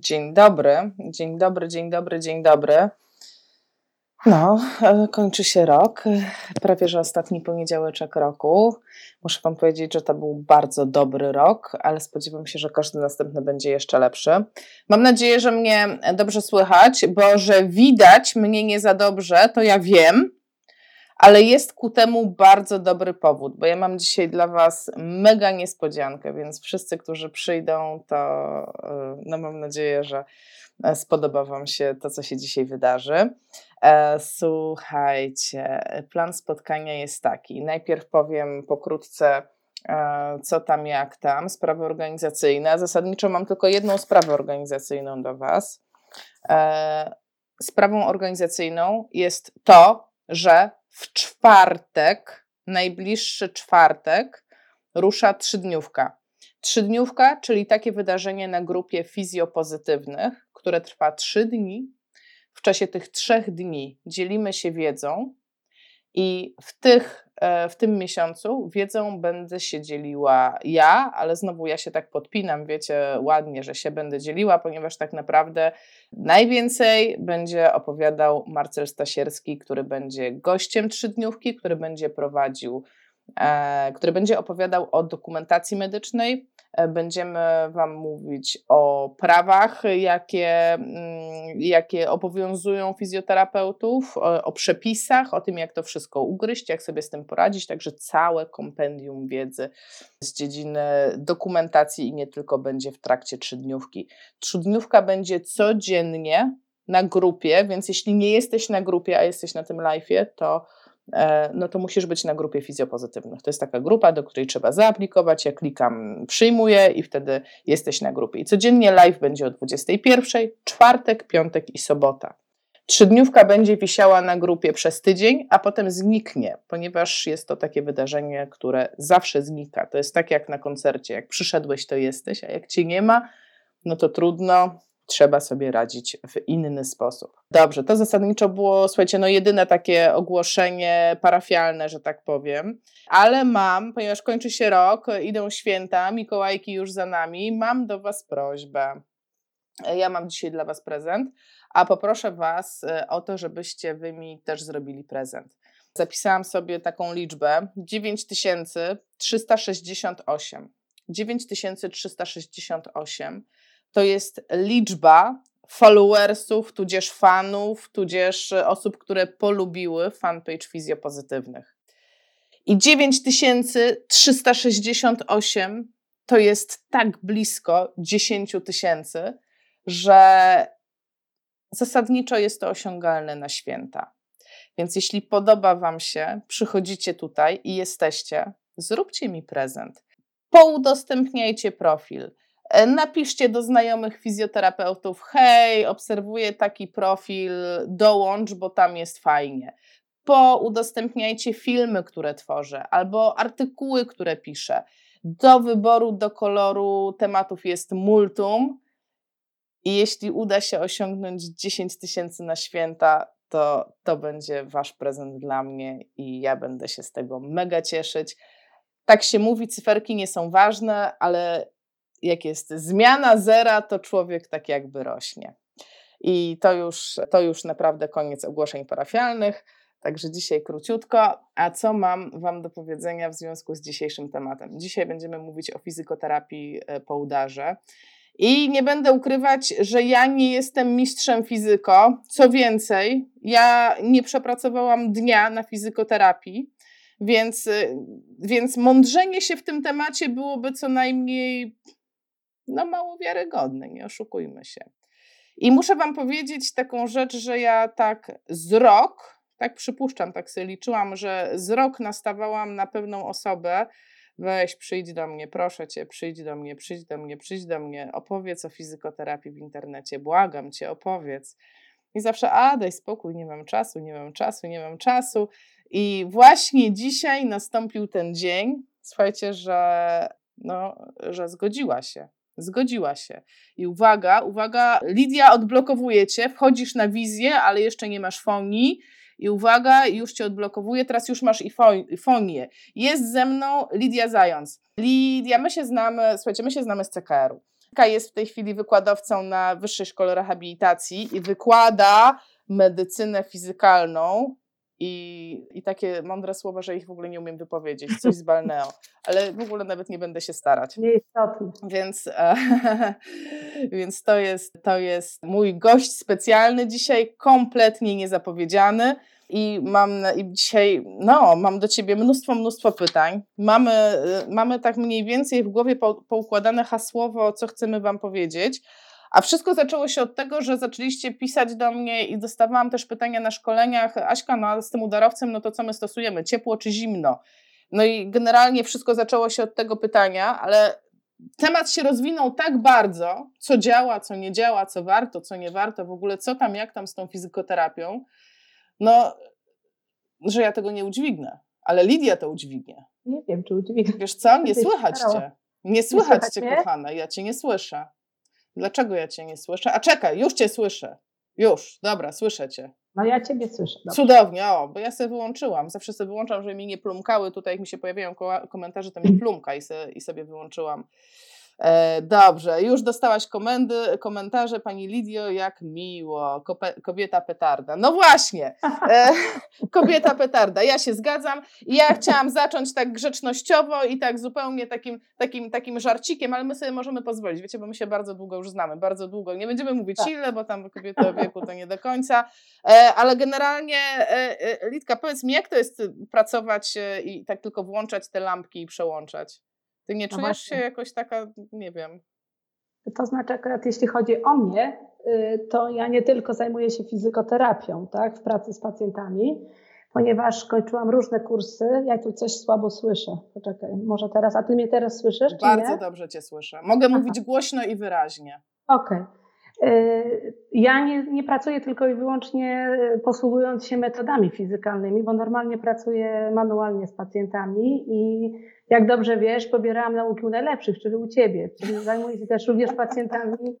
Dzień dobry, dzień dobry, dzień dobry, dzień dobry. No, e, kończy się rok, prawie że ostatni poniedziałek roku. Muszę Wam powiedzieć, że to był bardzo dobry rok, ale spodziewam się, że każdy następny będzie jeszcze lepszy. Mam nadzieję, że mnie dobrze słychać, bo że widać mnie nie za dobrze, to ja wiem, ale jest ku temu bardzo dobry powód, bo ja mam dzisiaj dla Was mega niespodziankę, więc wszyscy, którzy przyjdą, to e, no mam nadzieję, że e, spodoba Wam się to, co się dzisiaj wydarzy. E, słuchajcie, plan spotkania jest taki. Najpierw powiem pokrótce, co tam, jak tam, sprawy organizacyjne. Zasadniczo mam tylko jedną sprawę organizacyjną do Was. Sprawą organizacyjną jest to, że w czwartek, najbliższy czwartek, rusza trzydniówka. Trzydniówka, czyli takie wydarzenie na grupie fizjopozytywnych, które trwa trzy dni. W czasie tych trzech dni dzielimy się wiedzą i w tych w tym miesiącu wiedzą będę się dzieliła ja, ale znowu ja się tak podpinam, wiecie, ładnie, że się będę dzieliła, ponieważ tak naprawdę najwięcej będzie opowiadał Marcel Stasierski, który będzie gościem trzydniówki, który będzie prowadził, e, który będzie opowiadał o dokumentacji medycznej, E, będziemy Wam mówić o prawach, jakie, mm, jakie obowiązują fizjoterapeutów, o, o, przepisach, o tym, jak to wszystko ugryźć, jak sobie z tym poradzić. Także całe kompendium wiedzy z dziedziny dokumentacji i nie tylko będzie w trakcie trzydniówki. Trzydniówka będzie codziennie na grupie, więc jeśli nie jesteś na grupie, a jesteś na tym live'ie, to E, no to musisz być na grupie fizjopozytywnych. To jest taka grupa, do której trzeba zaaplikować. Ja klikam, przyjmuję i wtedy jesteś na grupie. I codziennie live będzie o 21, czwartek, piątek i sobota. Trzydniówka będzie wisiała na grupie przez tydzień, a potem zniknie, ponieważ jest to takie wydarzenie, które zawsze znika. To jest tak jak na koncercie. Jak przyszedłeś, to jesteś, a jak cię nie ma, no to trudno, trzeba sobie radzić w inny sposób. Dobrze, to zasadniczo było, słuchajcie, no jedyne takie ogłoszenie parafialne, że tak powiem, ale mam, ponieważ kończy się rok, idą święta, Mikołajki już za nami, mam do Was prośbę. Ja mam dzisiaj dla Was prezent, a poproszę Was e, o to, żebyście Wy mi też zrobili prezent. Zapisałam sobie taką liczbę 9368. 9368 to jest liczba followersów, tudzież fanów, tudzież osób, które polubiły fanpage fizjopozytywnych. I 9368 to jest tak blisko 10 tysięcy, że zasadniczo jest to osiągalne na święta. Więc jeśli podoba Wam się, przychodzicie tutaj i jesteście, zróbcie mi prezent. Poudostępniajcie profil E, napiszcie do znajomych fizjoterapeutów: hej, obserwuję taki profil, dołącz, bo tam jest fajnie. Poudostępniajcie filmy, które tworzę, albo artykuły, które piszę. Do wyboru, do koloru tematów jest multum. I jeśli uda się osiągnąć 10 tysięcy na święta, to to będzie Wasz prezent dla mnie i ja będę się z tego mega cieszyć. Tak się mówi, cyferki nie są ważne, ale jak jest zmiana zera, to człowiek tak jakby rośnie. I to już, to już naprawdę koniec ogłoszeń parafialnych. Także dzisiaj króciutko. A co mam Wam do powiedzenia w związku z dzisiejszym tematem? Dzisiaj będziemy mówić o fizykoterapii e, po udarze. I nie będę ukrywać, że ja nie jestem mistrzem fizyko. Co więcej, ja nie przepracowałam dnia na fizykoterapii, więc, e, więc mądrzenie się w tym temacie byłoby co najmniej no mało wiarygodny, nie oszukujmy się. I muszę Wam powiedzieć taką rzecz, że ja tak z rok, tak przypuszczam, tak sobie liczyłam, że z rok nastawałam na pewną osobę, weź, przyjdź do mnie, proszę Cię, przyjdź do mnie, przyjdź do mnie, przyjdź do mnie, opowiedz o fizykoterapii w internecie, błagam Cię, opowiedz. I zawsze, a daj spokój, nie mam czasu, nie mam czasu, nie mam czasu. I właśnie dzisiaj nastąpił ten dzień, słuchajcie, że, no, że zgodziła się. Zgodziła się. I uwaga, uwaga, Lidia odblokowuje cię, wchodzisz na wizję, ale jeszcze nie masz fonii. I uwaga, już cię odblokowuje, teraz już masz i fonię. Jest ze mną Lidia Zając. Lidia, my się znamy, słuchajcie, my się znamy z CKR-u. Jest w tej chwili wykładowcą na Wyższej Szkole Rehabilitacji i wykłada medycynę fizykalną i, I takie mądre słowa, że ich w ogóle nie umiem wypowiedzieć, coś z Balneo, ale w ogóle nawet nie będę się starać. Nieistotne. Więc, e, więc to, jest, to jest mój gość specjalny dzisiaj, kompletnie niezapowiedziany. I mam i dzisiaj, no, mam do ciebie mnóstwo, mnóstwo pytań. Mamy, y, mamy tak mniej więcej w głowie po, poukładane hasłowo, co chcemy wam powiedzieć. A wszystko zaczęło się od tego, że zaczęliście pisać do mnie i dostawałam też pytania na szkoleniach, Aśka, no z tym udarowcem, no to co my stosujemy, ciepło czy zimno? No i generalnie wszystko zaczęło się od tego pytania, ale temat się rozwinął tak bardzo, co działa, co nie działa, co warto, co nie warto, w ogóle co tam, jak tam z tą fizykoterapią, no, że ja tego nie udźwignę. Ale Lidia to udźwignie. Nie wiem, czy udźwignie. Wiesz co? Nie słychać cię. Nie słychać cię, kochana. Ja cię nie słyszę. Dlaczego ja cię nie słyszę? A czekaj, już cię słyszę. Już, dobra, słyszę cię. No ja ciebie słyszę. Dobrze. Cudownie, o, bo ja sobie wyłączyłam. Zawsze sobie wyłączam, żeby mi nie plumkały. Tutaj jak mi się pojawiają komentarze, to mi plumka i, se, i sobie wyłączyłam dobrze, już dostałaś komendy, komentarze Pani Lidio, jak miło, kobieta petarda. No właśnie, e, kobieta petarda, ja się zgadzam. Ja chciałam zacząć tak grzecznościowo i tak zupełnie takim, takim, takim żarcikiem, ale my sobie możemy pozwolić, wiecie, bo my się bardzo długo już znamy, bardzo długo. Nie będziemy mówić tak. ile, bo tam kobiety o wieku to nie do końca, e, ale generalnie Litka, powiedz mi, jak to jest pracować i tak tylko włączać te lampki i przełączać? Ty nie no czujesz się jakoś taka, nie wiem. To znaczy, akurat jeśli chodzi o mnie, y, to ja nie tylko zajmuję się fizykoterapią, tak, w pracy z pacjentami, ponieważ kończyłam różne kursy. Ja tu coś słabo słyszę. Poczekaj, może teraz, a ty mnie teraz słyszysz? Bardzo dobrze cię słyszę. Mogę Aha. mówić głośno i wyraźnie. Okej. Okay. Ja nie, nie, pracuję tylko i wyłącznie y, posługując się metodami fizykalnymi, bo normalnie pracuję manualnie z pacjentami i jak dobrze wiesz, pobierałam nauki u najlepszych, czyli u ciebie. Czyli zajmuję się też również pacjentami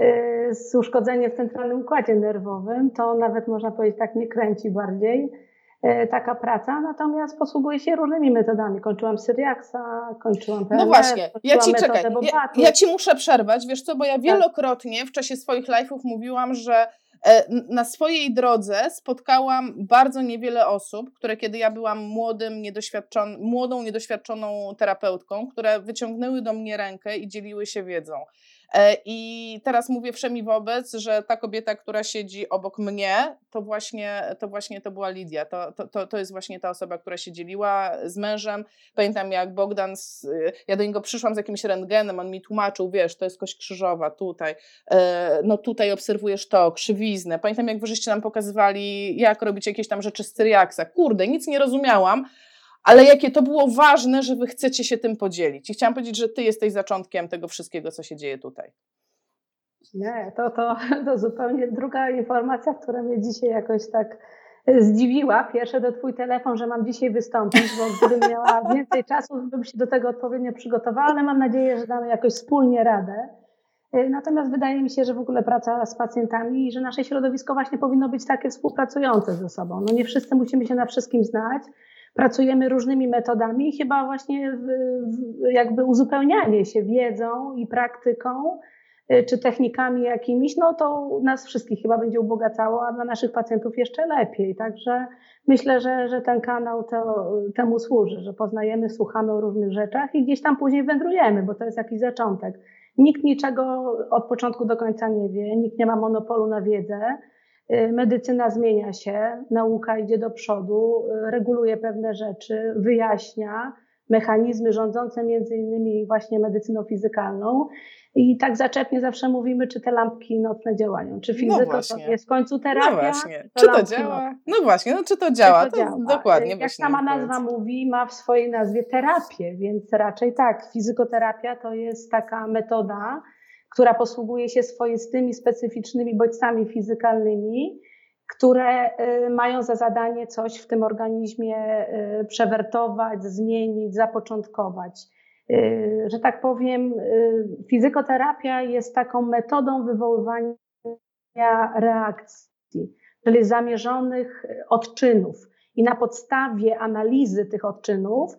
y, z uszkodzeniem w centralnym układzie nerwowym. To nawet można powiedzieć tak nie kręci bardziej E, taka praca, natomiast posługuję się różnymi metodami. Kończyłam Syriaksa, kończyłam PNL, No właśnie, ja ci czekaj, ja, ja, ci muszę przerwać, wiesz co, bo ja tak. wielokrotnie w czasie swoich live'ów mówiłam, że na swojej drodze spotkałam bardzo niewiele osób, które kiedy ja byłam młodym, niedoświadczon młodą, niedoświadczoną terapeutką, które wyciągnęły do mnie rękę i dzieliły się wiedzą. E, I teraz mówię wszemi wobec, że ta kobieta, która siedzi obok mnie, to właśnie to, właśnie to była Lidia. To, to, to jest właśnie ta osoba, która się dzieliła z mężem. Pamiętam jak Bogdan, z, ja do niego przyszłam z jakimś rentgenem, on mi tłumaczył, wiesz, to jest kość krzyżowa, tutaj, e, no tutaj obserwujesz to, krzywiznę. Pamiętam jak wyżeście nam pokazywali, jak robić jakieś tam rzeczy z Cyriaksa. Kurde, nic nie rozumiałam, ale jakie to było ważne, że wy chcecie się tym podzielić. I chciałam powiedzieć, że ty jesteś zaczątkiem tego wszystkiego, co się dzieje tutaj. Nie, to, to, to zupełnie druga informacja, która mnie dzisiaj jakoś tak zdziwiła. Pierwsze to twój telefon, że mam dzisiaj wystąpić, bo gdybym miała więcej czasu, bym się do tego odpowiednio przygotowała, ale mam nadzieję, że damy jakoś wspólnie radę. Natomiast wydaje mi się, że w ogóle praca z pacjentami i że nasze środowisko właśnie powinno być takie współpracujące ze sobą. No nie wszyscy musimy się na wszystkim znać, pracujemy różnymi metodami chyba właśnie jakby uzupełnianie się wiedzą i praktyką y, czy technikami jakimiś, no to nas wszystkich chyba będzie ubogacało, a dla naszych pacjentów jeszcze lepiej. Także myślę, że, że ten kanał to, temu służy, że poznajemy, słuchamy o różnych rzeczach i gdzieś tam później wędrujemy, bo to jest jakiś zaczątek. Nikt niczego od początku do końca nie wie, nikt nie ma monopolu na wiedzę. Y, medycyna zmienia się, nauka idzie do przodu, y, reguluje pewne rzeczy, wyjaśnia mechanizmy rządzące między innymi właśnie medycyną fizykalną. I tak zaczepnie zawsze mówimy, czy te lampki nocne działają. Czy no fizyka no to jest w końcu terapia? No właśnie. Czy to działa? Nocne. No właśnie, no czy to działa? Czy to, to działa? dokładnie. Jak sama nazwa mówi, ma w swojej nazwie terapię, więc raczej tak, fizykoterapia to jest taka metoda, która posługuje się swoistymi, specyficznymi bodźcami fizykalnymi, które y, mają za zadanie coś w tym organizmie y, przewertować, zmienić, zapoczątkować. Y, że tak powiem, fizykoterapia jest taką metodą wywoływania reakcji, czyli zamierzonych odczynów. i na podstawie analizy tych odczynów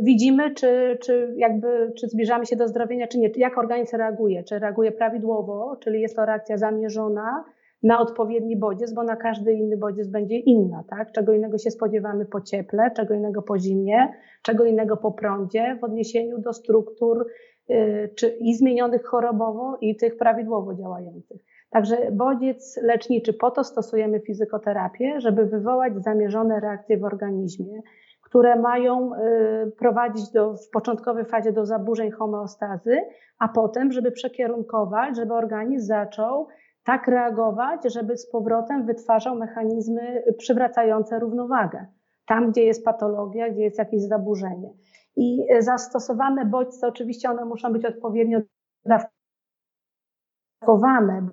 widzimy, czy, czy, jakby, czy zbliżamy się do zdrowienia, czy nie, jak organizm reaguje, czy reaguje prawidłowo, czyli jest to reakcja zamierzona na odpowiedni bodziec, bo na każdy inny bodziec będzie inna, tak? Czego innego się spodziewamy po cieple, czego innego po zimie, czego innego po prądzie w odniesieniu do struktur y, czy, i zmienionych chorobowo i tych prawidłowo działających. Także bodziec leczniczy, po to stosujemy fizykoterapię, żeby wywołać zamierzone reakcje w organizmie, które mają y, prowadzić do, w początkowej fazie do zaburzeń homeostazy, a potem, żeby przekierunkować, żeby organizm zaczął tak reagować, żeby z powrotem wytwarzał mechanizmy przywracające równowagę. Tam, gdzie jest patologia, gdzie jest jakieś zaburzenie. I zastosowane bodźce, oczywiście one muszą być odpowiednio dawkowane,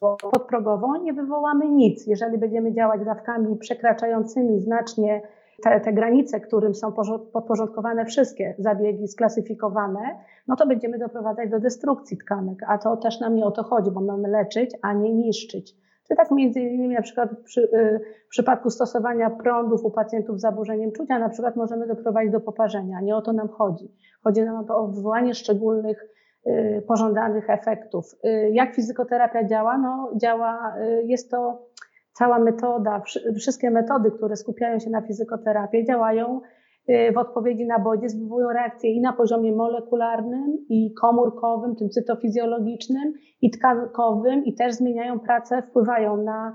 bo podprogowo nie wywołamy nic. Jeżeli będziemy działać dawkami przekraczającymi znacznie te, te granice, którym są podporządkowane wszystkie zabiegi sklasyfikowane, no to będziemy doprowadzać do destrukcji tkanek, a to też nam nie o to chodzi, bo mamy leczyć, a nie niszczyć. Czy tak między innymi na przykład przy, y, w przypadku stosowania prądów u pacjentów z zaburzeniem czucia na przykład możemy doprowadzić do poparzenia. Nie o to nam chodzi. Chodzi nam o wywołanie szczególnych y, pożądanych efektów. Y, jak fizykoterapia działa? No działa, jest to cała metoda, wszystkie metody, które skupiają się na fizykoterapię, działają y, w odpowiedzi na bodziec, wywołują reakcje i na poziomie molekularnym, i komórkowym, tym cytofizjologicznym, i tkankowym, i też zmieniają pracę, wpływają na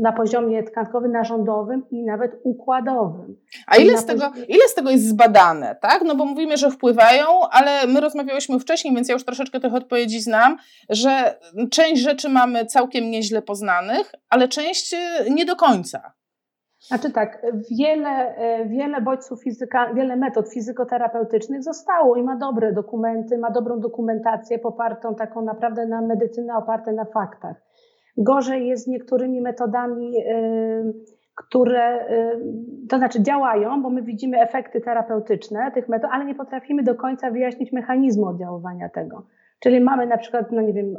na poziomie tkankowym, narządowym i nawet układowym. A ile z, tego, ile z tego jest zbadane, tak? No bo mówimy, że wpływają, ale my rozmawiałyśmy wcześniej, więc ja już troszeczkę tych odpowiedzi znam, że część rzeczy mamy całkiem nieźle poznanych, ale część y, nie do końca. Znaczy tak, wiele, y, wiele bodźców fizyka, wiele metod fizykoterapeutycznych zostało i ma dobre dokumenty, ma dobrą dokumentację popartą taką naprawdę na medycynę, oparte na faktach. Gorzej jest z niektórymi metodami, które to znaczy działają, bo my widzimy efekty terapeutyczne tych metod, ale nie potrafimy do końca wyjaśnić mechanizmu oddziaływania tego. Czyli mamy na przykład, no nie wiem,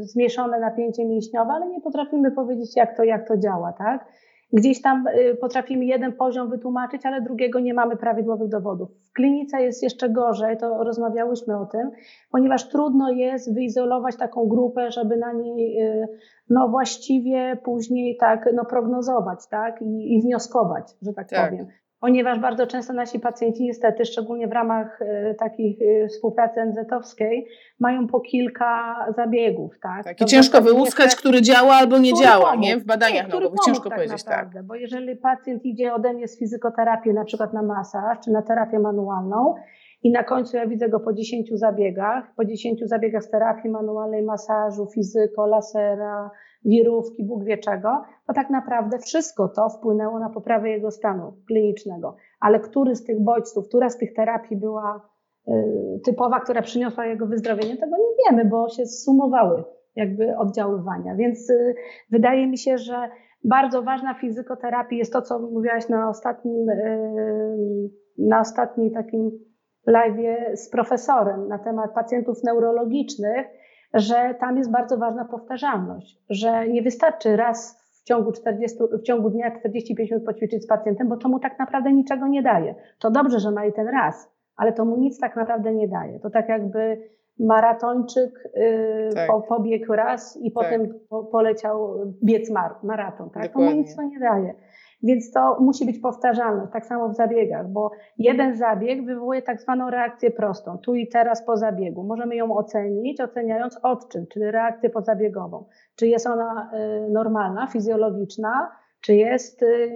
zmniejszone napięcie mięśniowe, ale nie potrafimy powiedzieć, jak to, jak to działa, tak? Gdzieś tam y, potrafimy jeden poziom wytłumaczyć, ale drugiego nie mamy prawidłowych dowodów. W klinice jest jeszcze gorzej, to rozmawiałyśmy o tym, ponieważ trudno jest wyizolować taką grupę, żeby na niej y, no właściwie później tak no prognozować, tak? I, i wnioskować, że tak, tak. powiem ponieważ bardzo często nasi pacjenci niestety, szczególnie w ramach y, takich y, współpracy NZ-owskiej, mają po kilka zabiegów. Tak, tak i ciężko wyłuskać, który działa albo nie działa, pomógł. nie? W badaniach naukowych ciężko tak powiedzieć, tak. naprawdę, tak. Bo jeżeli pacjent idzie ode mnie z fizykoterapii na przykład na masaż, czy na terapię manualną i na końcu ja widzę go po 10 zabiegach, po 10 zabiegach z terapii manualnej, masażu, fizyko, lasera, wirówki, Bóg wie czego, to tak naprawdę wszystko to wpłynęło na poprawę jego stanu klinicznego. Ale który z tych bodźców, która z tych terapii była y, typowa, która przyniosła jego wyzdrowienie, tego nie wiemy, bo się zsumowały jakby oddziaływania. Więc y, wydaje mi się, że bardzo ważna w fizykoterapii jest to, co mówiłaś na ostatnim, y, na ostatnim takim live z profesorem na temat pacjentów neurologicznych, że tam jest bardzo ważna powtarzalność, że nie wystarczy raz w ciągu, 40, w ciągu dnia 45 minut poćwiczyć z pacjentem, bo to mu tak naprawdę niczego nie daje. To dobrze, że ma i ten raz, ale to mu nic tak naprawdę nie daje. To tak jakby maratończyk yy, tak. po, pobiegł raz i tak. potem po, poleciał biec mar, maraton. Tak? To mu nic to nie daje. Więc to musi być powtarzalne, tak samo w zabiegach, bo jeden zabieg wywołuje tak zwaną reakcję prostą, tu i teraz po zabiegu. Możemy ją ocenić, oceniając odczyn, czyli reakcję pozabiegową. Czy jest ona y, normalna, fizjologiczna, czy jest y,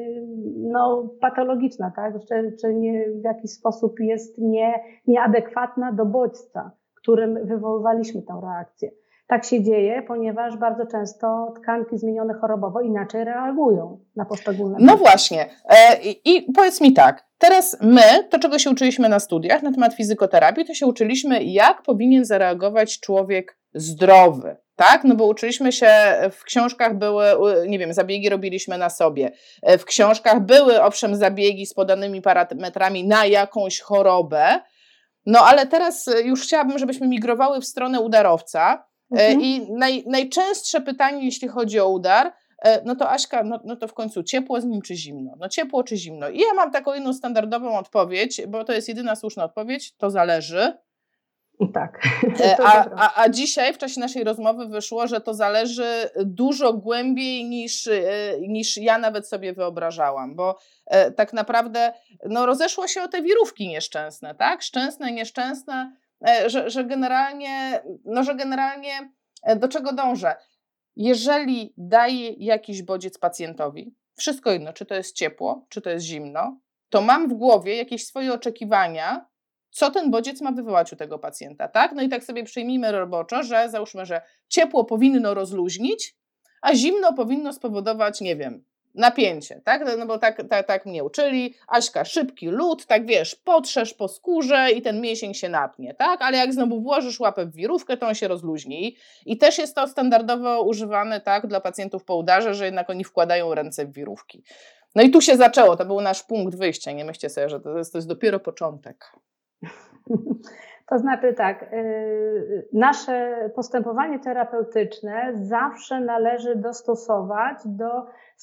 no, patologiczna, tak? czy, czy nie, w jakiś sposób jest nie, nieadekwatna do bodźca, którym wywoływaliśmy tę reakcję. Tak się dzieje, ponieważ bardzo często tkanki zmienione chorobowo inaczej reagują na poszczególne. No właśnie. E, I powiedz mi tak, teraz my, to czego się uczyliśmy na studiach na temat fizykoterapii, to się uczyliśmy, jak powinien zareagować człowiek zdrowy. Tak? No bo uczyliśmy się, w książkach były, nie wiem, zabiegi robiliśmy na sobie. E, w książkach były, owszem, zabiegi z podanymi parametrami na jakąś chorobę. No ale teraz już chciałabym, żebyśmy migrowały w stronę udarowca, E, mhm. I naj, najczęstsze pytanie, jeśli chodzi o udar, e, no to Aśka, no, no to w końcu ciepło z nim czy zimno? No ciepło czy zimno? I ja mam taką jedną standardową odpowiedź, bo to jest jedyna słuszna odpowiedź, to zależy. Tak. E, a, a, a dzisiaj w czasie naszej rozmowy wyszło, że to zależy dużo głębiej niż, e, niż ja nawet sobie wyobrażałam, bo e, tak naprawdę no, rozeszło się o te wirówki nieszczęsne, tak? Szczęsne, nieszczęsne, że, że, generalnie, no, że generalnie do czego dążę? Jeżeli daję jakiś bodziec pacjentowi, wszystko jedno, czy to jest ciepło, czy to jest zimno, to mam w głowie jakieś swoje oczekiwania, co ten bodziec ma wywołać u tego pacjenta, tak? No i tak sobie przyjmijmy roboczo, że załóżmy, że ciepło powinno rozluźnić, a zimno powinno spowodować, nie wiem, napięcie, tak? No bo tak, tak, tak mnie uczyli, Aśka, szybki lód, tak wiesz, potrzesz po skórze i ten mięsień się napnie, tak? Ale jak znowu włożysz łapę w wirówkę, to on się rozluźni. I też jest to standardowo używane, tak, dla pacjentów po udarze, że jednak oni wkładają ręce w wirówki. No i tu się zaczęło, to był nasz punkt wyjścia, nie myślcie sobie, że to jest, to jest dopiero początek. To znaczy tak, y, nasze postępowanie terapeutyczne zawsze należy dostosować do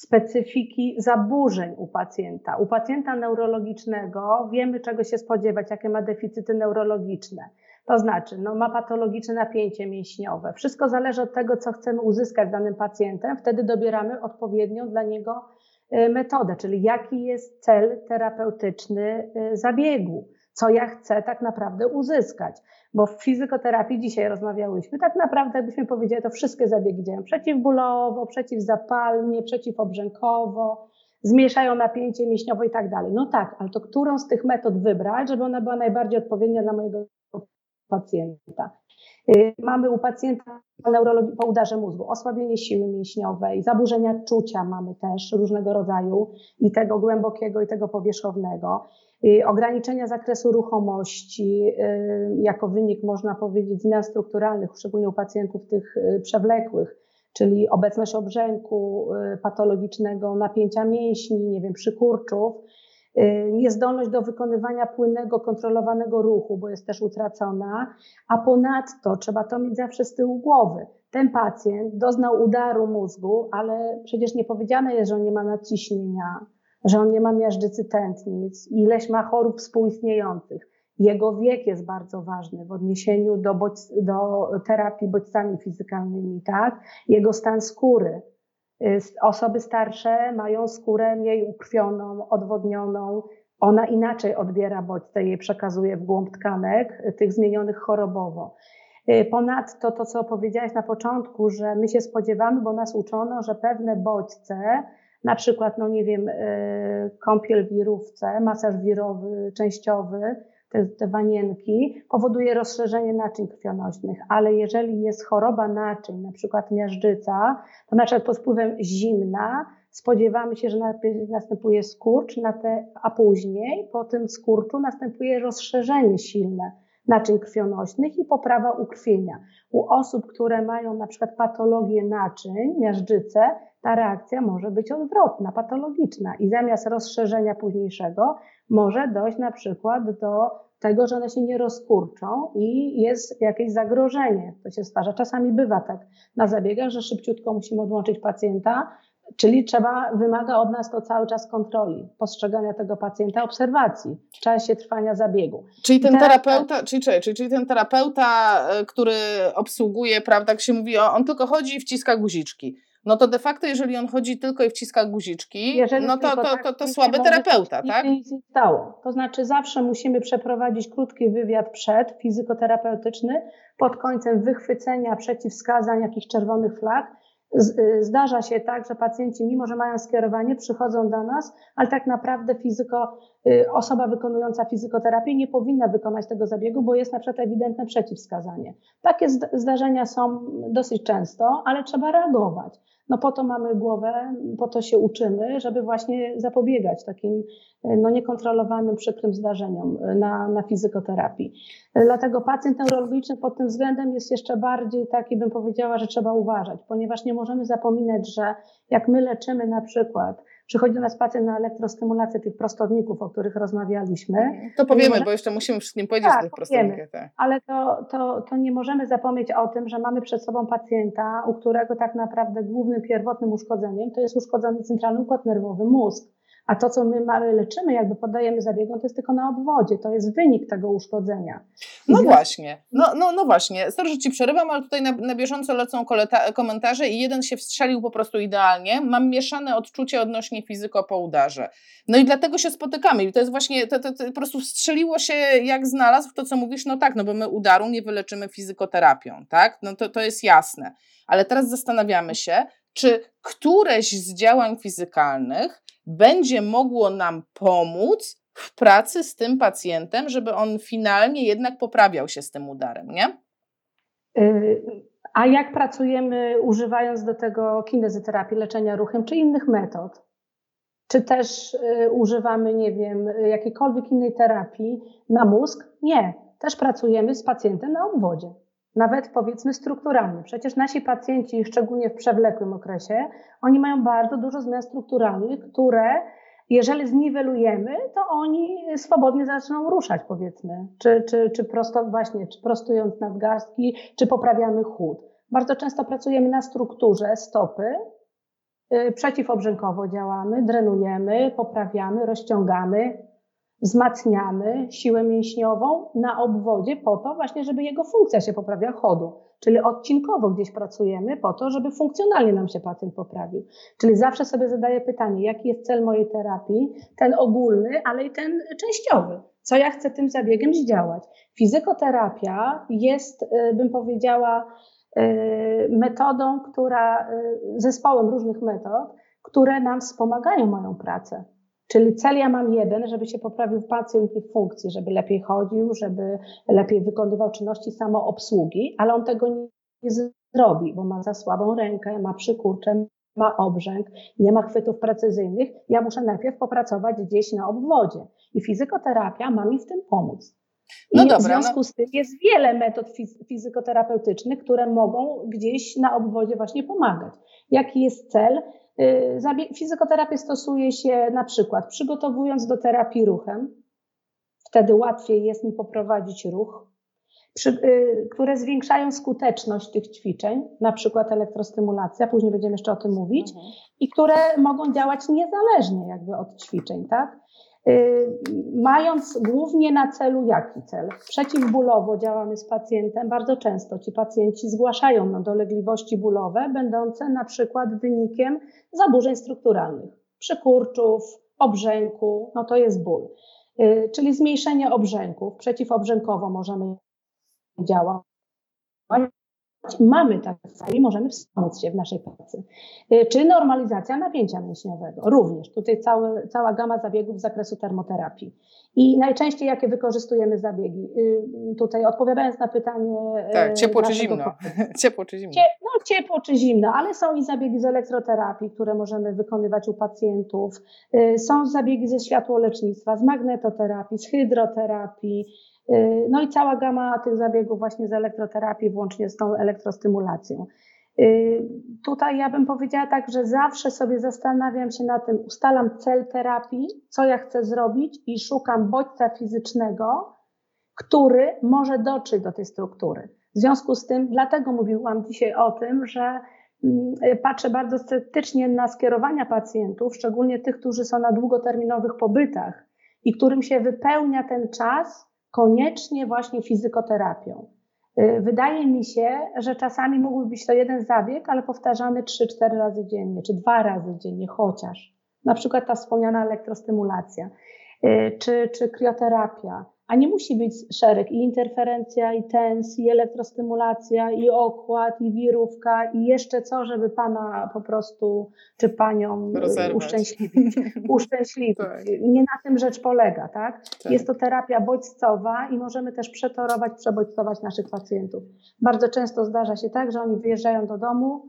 specyfiki zaburzeń u pacjenta. U pacjenta neurologicznego wiemy, czego się spodziewać, jakie ma deficyty neurologiczne. To znaczy, no, ma patologiczne napięcie mięśniowe. Wszystko zależy od tego, co chcemy uzyskać z danym pacjentem. Wtedy dobieramy odpowiednią dla niego y, metodę, czyli jaki jest cel terapeutyczny y, zabiegu co ja chcę tak naprawdę uzyskać. Bo w fizykoterapii dzisiaj rozmawiałyśmy, tak naprawdę, jakbyśmy powiedzieli, to wszystkie zabiegi działają przeciwbólowo, przeciwzapalnie, przeciwobrzękowo, zmniejszają napięcie mięśniowe i tak dalej. No tak, ale to którą z tych metod wybrać, żeby ona była najbardziej odpowiednia dla mojego pacjenta? Y, mamy u pacjenta neurologii po udarze mózgu osłabienie siły mięśniowej, zaburzenia czucia mamy też różnego rodzaju i tego głębokiego i tego powierzchownego. Y, ograniczenia zakresu ruchomości y, jako wynik, można powiedzieć, zmian strukturalnych, szczególnie u pacjentów tych y, przewlekłych, czyli obecność obrzęku, patologicznego napięcia mięśni, nie wiem, przykurczów, niezdolność do wykonywania płynnego, kontrolowanego ruchu, bo jest też utracona, a ponadto trzeba to mieć zawsze z tyłu głowy. Ten pacjent doznał udaru mózgu, ale przecież nie powiedziane jest, że on nie ma nadciśnienia, że on nie ma miażdżycy tętnic, ileś ma chorób współistniejących. Jego wiek jest bardzo ważny w odniesieniu do, bodź, do terapii bodźcami fizykalnymi, tak? Jego stan skóry. Y, osoby starsze mają skórę mniej ukrwioną, odwodnioną. Ona inaczej odbiera bodźce, je przekazuje w głąb tkanek, y, tych zmienionych chorobowo. Y, ponadto to, co powiedziałaś na początku, że my się spodziewamy, bo nas uczono, że pewne bodźce na przykład, no nie wiem, y, kąpiel w wirówce, masaż wirowy, częściowy, te, te wanienki, powoduje rozszerzenie naczyń krwionośnych, ale jeżeli jest choroba naczyń, na przykład miażdżyca, to na przykład pod wpływem zimna spodziewamy się, że następuje skurcz, a później po tym skurczu następuje rozszerzenie silne naczyń krwionośnych i poprawa ukrwienia. U osób, które mają na przykład patologię naczyń, miażdżycę, ta reakcja może być odwrotna, patologiczna i zamiast rozszerzenia późniejszego może dojść na przykład do tego, że one się nie rozkurczą i jest jakieś zagrożenie. To się stwarza. Czasami bywa tak na zabiegach, że szybciutko musimy odłączyć pacjenta, Czyli trzeba, wymaga od nas to cały czas kontroli, postrzegania tego pacjenta, obserwacji w czasie trwania zabiegu. Czyli ten terapeuta, czyli, czyli, czyli ten terapeuta, e, który obsługuje, prawda, jak się mówi, on tylko chodzi i wciska guziczki. No to de facto, jeżeli on chodzi tylko i wciska guziczki, jeżeli no to, to, to, to, to słaby terapeuta, tak? Nie stało. To znaczy zawsze musimy przeprowadzić krótki wywiad przed, fizykoterapeutyczny, pod końcem wychwycenia przeciwwskazań, jakichś czerwonych flag, zdarza się tak, że pacjenci, mimo że mają skierowanie, przychodzą do nas, ale tak naprawdę fizyko, y, osoba wykonująca fizykoterapię nie powinna wykonać tego zabiegu, bo jest na przykład ewidentne przeciwwskazanie. Takie zdarzenia są dosyć często, ale trzeba reagować. No po to mamy głowę, po to się uczymy, żeby właśnie zapobiegać takim no, niekontrolowanym, przykrym zdarzeniom na, na fizykoterapii. Dlatego pacjent neurologiczny pod tym względem jest jeszcze bardziej taki, bym powiedziała, że trzeba uważać, ponieważ nie możemy zapominać, że jak my leczymy na przykład przychodzi do nas pacjent na elektrostymulację tych prostowników, o których rozmawialiśmy. To powiemy, bo jeszcze musimy wszystkim powiedzieć tak, o tych prostownikach. Tak. Ale to, to, to nie możemy zapomnieć o tym, że mamy przed sobą pacjenta, u którego tak naprawdę głównym, pierwotnym uszkodzeniem to jest uszkodzony centralny układ nerwowy, mózg. A to, co my mamy, leczymy, jakby podajemy zabiegom, to jest tylko na obwodzie, to jest wynik tego uszkodzenia. I no właśnie, no, no, no właśnie. Sorry, że Ci przerywam, ale tutaj na, na bieżąco lecą komentarze i jeden się wstrzelił po prostu idealnie. Mam mieszane odczucie odnośnie fizyko po udarze. No i dlatego się spotykamy i to jest właśnie, to, to, to po prostu wstrzeliło się jak znalazł to, co mówisz, no tak, no bo my udaru nie wyleczymy fizykoterapią, tak? No to, to jest jasne. Ale teraz zastanawiamy się, czy któreś z działań fizykalnych będzie mogło nam pomóc w pracy z tym pacjentem, żeby on finalnie jednak poprawiał się z tym udarem, nie? Y, a jak pracujemy używając do tego kinezyterapii, leczenia ruchem, czy innych metod? Czy też y, używamy, nie wiem, jakiejkolwiek innej terapii na mózg? Nie. Też pracujemy z pacjentem na obwodzie nawet powiedzmy strukturalnie. Przecież nasi pacjenci, szczególnie w przewlekłym okresie, oni mają bardzo dużo zmian strukturalnych, które jeżeli zniwelujemy, to oni swobodnie zaczną ruszać, powiedzmy, czy, czy, czy prosto właśnie, czy prostując nadgarstki, czy poprawiamy chód. Bardzo często pracujemy na strukturze stopy, y, przeciwobrzękowo działamy, drenujemy, poprawiamy, rozciągamy, wzmacniamy siłę mięśniową na obwodzie po to właśnie, żeby jego funkcja się poprawiła chodu. Czyli odcinkowo gdzieś pracujemy po to, żeby funkcjonalnie nam się pacjent poprawił. Czyli zawsze sobie zadaję pytanie, jaki jest cel mojej terapii, ten ogólny, ale i ten częściowy. Co ja chcę tym zabiegiem zdziałać? Fizykoterapia jest, y, bym powiedziała, y, metodą, która, y, zespołem różnych metod, które nam wspomagają moją pracę. Czyli cel ja mam jeden, żeby się poprawił pacjent i funkcji, żeby lepiej chodził, żeby lepiej wykonywał czynności samoobsługi, ale on tego nie zrobi, bo ma za słabą rękę, ma przykurcze, ma obrzęk, nie ma chwytów precyzyjnych. Ja muszę najpierw popracować gdzieś na obwodzie. I fizykoterapia ma mi w tym pomóc. I no dobra, w związku no. z tym jest wiele metod fizykoterapeutycznych, które mogą gdzieś na obwodzie właśnie pomagać. Jaki jest cel? Y, fizykoterapię stosuje się na przykład przygotowując do terapii ruchem, wtedy łatwiej jest mi poprowadzić ruch, y, które zwiększają skuteczność tych ćwiczeń, na przykład elektrostymulacja, później będziemy jeszcze o tym mówić, mhm. i które mogą działać niezależnie jakby od ćwiczeń, tak? Y, mając głównie na celu jaki cel? Przeciwbólowo działamy z pacjentem. Bardzo często ci pacjenci zgłaszają no, dolegliwości bólowe, będące na przykład wynikiem zaburzeń strukturalnych, przykurczów, obrzęku, no to jest ból. Y, czyli zmniejszenie obrzęków, przeciwobrzękowo możemy działać mamy tak i możemy wspomóc się w naszej pracy. Y, czy normalizacja napięcia mięśniowego? Również. Tutaj cały, cała gama zabiegów z zakresu termoterapii. I najczęściej jakie wykorzystujemy zabiegi? Y, tutaj odpowiadając na pytanie. Y, tak, ciepło czy zimno? ciepło czy zimno? no, ciepło czy zimno, ale są i zabiegi z elektroterapii, które możemy wykonywać u pacjentów. Są zabiegi ze światłolecznictwa, z magnetoterapii, z hydroterapii. Y, no i cała gama tych zabiegów właśnie z elektroterapii, włącznie z tą elektrostymulacją. Y, tutaj ja bym powiedziała tak, że zawsze sobie zastanawiam się na tym, ustalam cel terapii, co ja chcę zrobić i szukam bodźca fizycznego, który może dotrzeć do tej struktury. W związku z tym, dlatego mówiłam dzisiaj o tym, że mm, patrzę bardzo sceptycznie na skierowania pacjentów, szczególnie tych, którzy są na długoterminowych pobytach i którym się wypełnia ten czas koniecznie właśnie fizykoterapią. Y, wydaje mi się, że czasami mógłby być to jeden zabieg, ale powtarzany 3-4 razy dziennie, czy dwa razy dziennie chociaż. Na przykład ta wspomniana elektrostymulacja, y, czy, czy krioterapia, a nie musi być szereg i interferencja, i tens, i elektrostymulacja, i okład, i wirówka, i jeszcze co, żeby pana po prostu, czy panią Rozerwać. uszczęśliwić. uszczęśliwić. tak. Nie na tym rzecz polega, tak? tak? Jest to terapia bodźcowa i możemy też przetorować, przebodźcować naszych pacjentów. Bardzo często zdarza się tak, że oni wyjeżdżają do domu,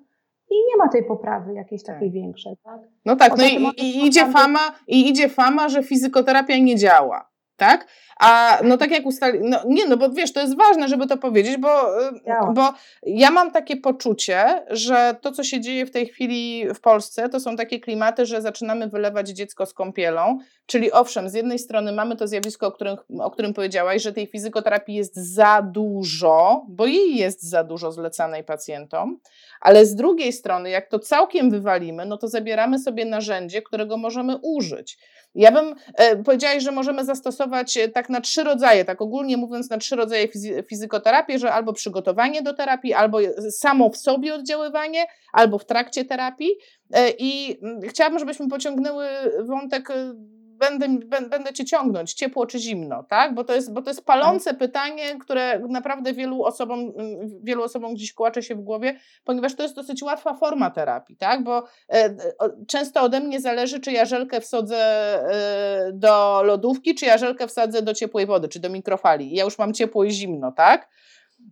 i nie ma tej poprawy jakiejś takiej tak. większej. Tak? No tak, no i, i, idzie fama, i idzie fama, że fizykoterapia nie działa tak? A no tak jak ustali, no nie, no bo wiesz, to jest ważne, żeby to powiedzieć, bo, y, bo ja mam takie poczucie, że to, co się dzieje w tej chwili w Polsce, to są takie klimaty, że zaczynamy wylewać dziecko z kąpielą, czyli owszem, z jednej strony mamy to zjawisko, o którym, o którym powiedziałaś, że tej fizykoterapii jest za dużo, bo jej jest za dużo zlecanej pacjentom, ale z drugiej strony, jak to całkiem wywalimy, no to zabieramy sobie narzędzie, którego możemy użyć. Ja bym e, powiedziała, że możemy zastosować e, tak na trzy rodzaje, tak ogólnie mówiąc, na trzy rodzaje fizy fizykoterapię, że albo przygotowanie do terapii, albo samo w sobie oddziaływanie, albo w trakcie terapii. E, I mm, chciałabym, żebyśmy pociągnęły wątek będę, będę cię ciągnąć, ciepło czy zimno, tak? Bo to jest, bo to jest palące tak. pytanie, które naprawdę wielu osobom, wielu osobom gdzieś kłacze się w głowie, ponieważ to jest dosyć łatwa forma terapii, tak? Bo e, często ode mnie zależy, czy ja żelkę wsadzę e, do lodówki, czy ja żelkę wsadzę do ciepłej wody, czy do mikrofali. Ja już mam ciepło i zimno, tak?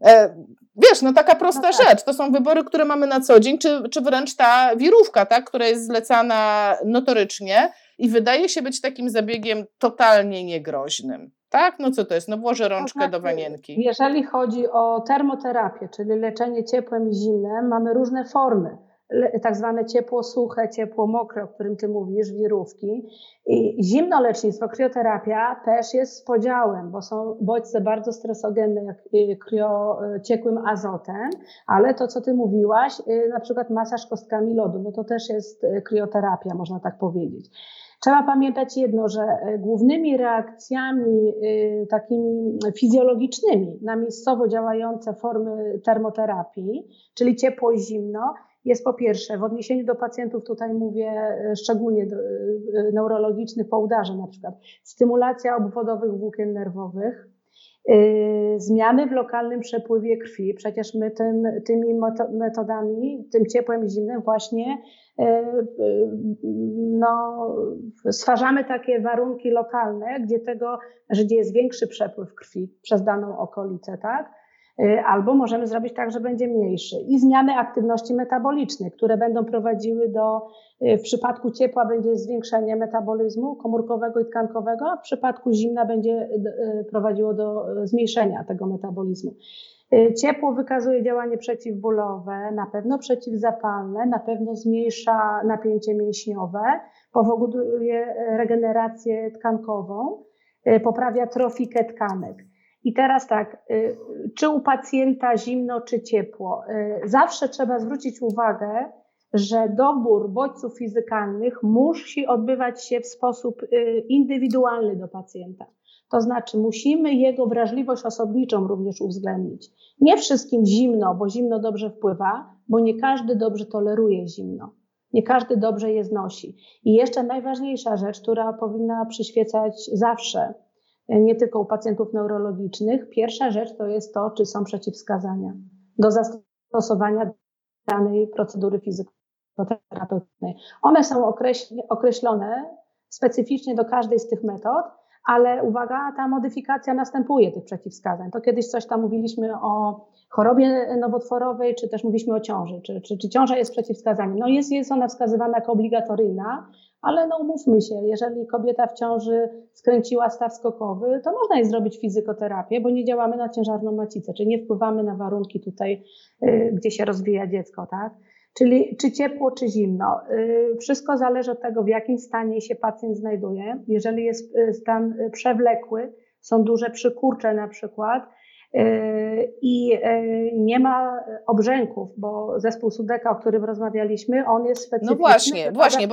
E, wiesz, no taka prosta no tak. rzecz. To są wybory, które mamy na co dzień, czy, czy wręcz ta wirówka, tak, która jest zlecana notorycznie i wydaje się być takim zabiegiem totalnie niegroźnym. Tak? No co to jest? No włożę rączkę do wanienki. Jeżeli chodzi o termoterapię, czyli leczenie ciepłem i zimnem, mamy różne formy tak zwane ciepło suche, ciepło mokre, o którym ty mówisz, wirówki. I zimnolecznictwo, krioterapia też jest z podziałem, bo są bodźce bardzo stresogenne, jak y, krio y, ciekłym azotem, ale to, co ty mówiłaś, y, na przykład masaż kostkami lodu, no to też jest krioterapia, można tak powiedzieć. Trzeba pamiętać jedno, że głównymi reakcjami takimi fizjologicznymi na miejscowo działające formy termoterapii, czyli ciepło i zimno, jest po pierwsze, w odniesieniu do pacjentów, tutaj mówię e, szczególnie do, e, neurologicznych, po udarze na przykład, stymulacja obwodowych włókien nerwowych, e, zmiany w lokalnym przepływie krwi. Przecież my tym, tymi metodami, tym ciepłem i zimnym właśnie no, stwarzamy takie warunki lokalne, gdzie tego, gdzie jest większy przepływ krwi przez daną okolicę, tak? Y, albo możemy zrobić tak, że będzie mniejszy. I zmiany aktywności metabolicznej, które będą prowadziły do, y, w przypadku ciepła będzie zwiększenie metabolizmu komórkowego i tkankowego, a w przypadku zimna będzie y, prowadziło do zmniejszenia tego metabolizmu. Ciepło wykazuje działanie przeciwbólowe, na pewno przeciwzapalne, na pewno zmniejsza napięcie mięśniowe, powoduje regenerację tkankową, poprawia trofikę tkanek. I teraz tak, y, czy u pacjenta zimno, czy ciepło? Y, zawsze trzeba zwrócić uwagę, że dobór bodźców fizykalnych musi odbywać się w sposób y, indywidualny do pacjenta. To znaczy, musimy jego wrażliwość osobniczą również uwzględnić. Nie wszystkim zimno, bo zimno dobrze wpływa, bo nie każdy dobrze toleruje zimno. Nie każdy dobrze je znosi. I jeszcze najważniejsza rzecz, która powinna przyświecać zawsze, nie tylko u pacjentów neurologicznych. Pierwsza rzecz to jest to, czy są przeciwwskazania do zastosowania danej procedury fizykoterapeutycznej. One są określone specyficznie do każdej z tych metod, ale uwaga, ta modyfikacja następuje tych przeciwwskazań. To kiedyś coś tam mówiliśmy o chorobie nowotworowej, czy też mówiliśmy o ciąży, czy, czy, czy ciąża jest przeciwwskazaniem. No jest, jest ona wskazywana jako obligatoryjna, ale no umówmy się, jeżeli kobieta w ciąży skręciła staw skokowy, to można jej zrobić fizykoterapię, bo nie działamy na ciężarną macicę, czyli nie wpływamy na warunki tutaj, y, gdzie się rozwija dziecko, tak? Czyli czy ciepło, czy zimno. Y, wszystko zależy od tego, w jakim stanie się pacjent znajduje. Jeżeli jest y, stan przewlekły, są duże przykurcze na przykład, i yy, nie ma obrzęków, bo zespół Sudeka, o którym rozmawialiśmy, on jest specyficzny. No właśnie, właśnie,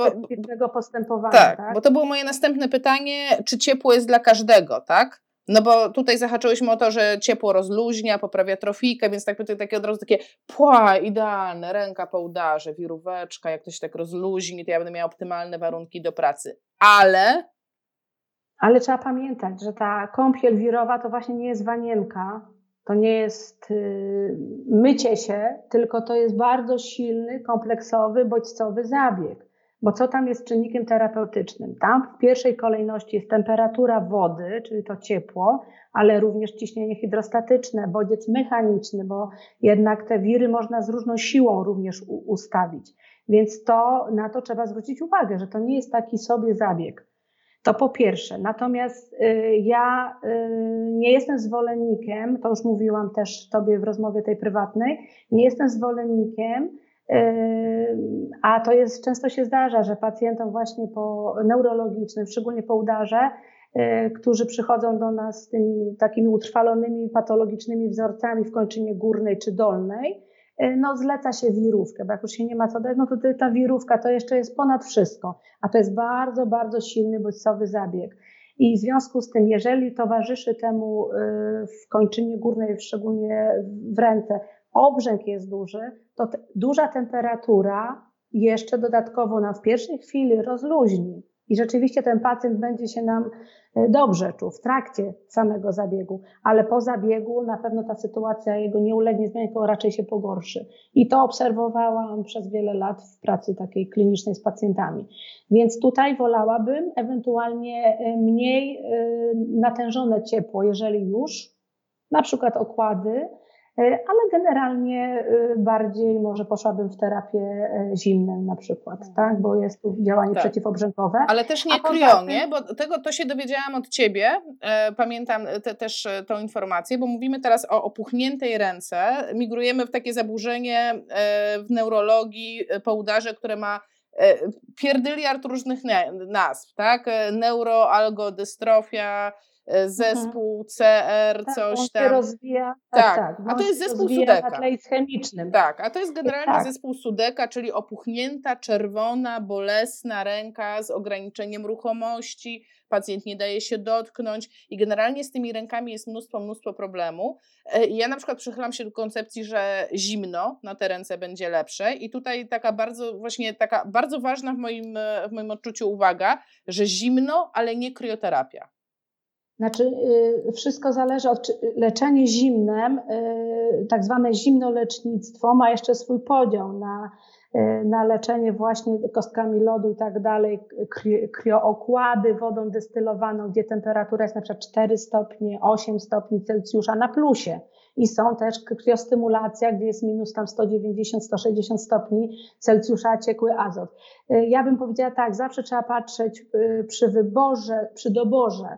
bo postępowania. Tak, tak, bo to było moje następne pytanie, czy ciepło jest dla każdego, tak? No bo tutaj zahaczyłyśmy o to, że ciepło rozluźnia, poprawia trofikę, więc tak, takie od razu takie pła, idealne, ręka po udarze, wiróweczka, jak to się tak rozluźni, to ja będę miała optymalne warunki do pracy. Ale ale trzeba pamiętać, że ta kąpiel wirowa to właśnie nie jest wanienka, to nie jest y, mycie się, tylko to jest bardzo silny, kompleksowy, bodźcowy zabieg. Bo co tam jest czynnikiem terapeutycznym? Tam w pierwszej kolejności jest temperatura wody, czyli to ciepło, ale również ciśnienie hydrostatyczne, bodziec mechaniczny, bo jednak te wiry można z różną siłą również ustawić. Więc to, na to trzeba zwrócić uwagę, że to nie jest taki sobie zabieg. To po pierwsze. Natomiast y, ja y, nie jestem zwolennikiem, to już mówiłam też Tobie w rozmowie tej prywatnej, nie jestem zwolennikiem, y, a to jest często się zdarza, że pacjentom właśnie po neurologicznym, szczególnie po udarze, którzy przychodzą do nas z tymi takimi utrwalonymi patologicznymi wzorcami w kończynie górnej czy dolnej, no zleca się wirówkę, bo jak już się nie ma co dać, no to ta wirówka to jeszcze jest ponad wszystko, a to jest bardzo, bardzo silny bodźcowy zabieg. I w związku z tym, jeżeli towarzyszy temu e, w kończynie górnej, szczególnie w ręce, obrzęk jest duży, to duża temperatura jeszcze dodatkowo nam w pierwszej chwili rozluźni. I rzeczywiście ten pacjent będzie się nam e, dobrze czuł w trakcie samego zabiegu, ale po zabiegu na pewno ta sytuacja jego nie ulegnie zmianie, tylko raczej się pogorszy. I to obserwowałam przez wiele lat w pracy takiej klinicznej z pacjentami. Więc tutaj wolałabym ewentualnie e, mniej e, natężone ciepło, jeżeli już, na przykład okłady, ale generalnie e, bardziej może poszłabym w terapię e, zimną na przykład, mhm. tak? bo jest tu działanie tak. przeciwobrzękowe. Ale też nie kryo, nie? Bo tego to się dowiedziałam od ciebie, pamiętam te, też tą informację, bo mówimy teraz o opuchniętej ręce, migrujemy w takie zaburzenie w neurologii po udarze, które ma pierdyliard różnych nazw, tak? Neuroalgodystrofia, E, mhm. Zespół CR, tak, coś tam. Rozwija. Tak, tak, tak a to jest zespół Sudeka. Chemicznym. Tak, a to jest generalnie tak. zespół Sudeka, czyli opuchnięta, czerwona, bolesna ręka z ograniczeniem ruchomości, pacjent nie daje się dotknąć i generalnie z tymi rękami jest mnóstwo, mnóstwo problemu. E, ja na przykład przychylam się do koncepcji, że zimno na te ręce będzie lepsze i tutaj taka bardzo, właśnie taka bardzo ważna w moim, w moim odczuciu uwaga, że zimno, ale nie krioterapia. Znaczy, y, wszystko zależy od leczenie zimnem, y, tak zwane zimnolecznictwo ma jeszcze swój podział na, y, na leczenie właśnie kostkami lodu i tak dalej, kriookłady wodą destylowaną, gdzie temperatura jest na przykład 4 stopnie, 8 stopni Celsjusza na plusie. I są też kriostymulacja, gdzie jest minus tam 190-160 stopni Celsjusza, ciekły azot. Ja bym powiedziała tak, zawsze trzeba patrzeć przy wyborze, przy doborze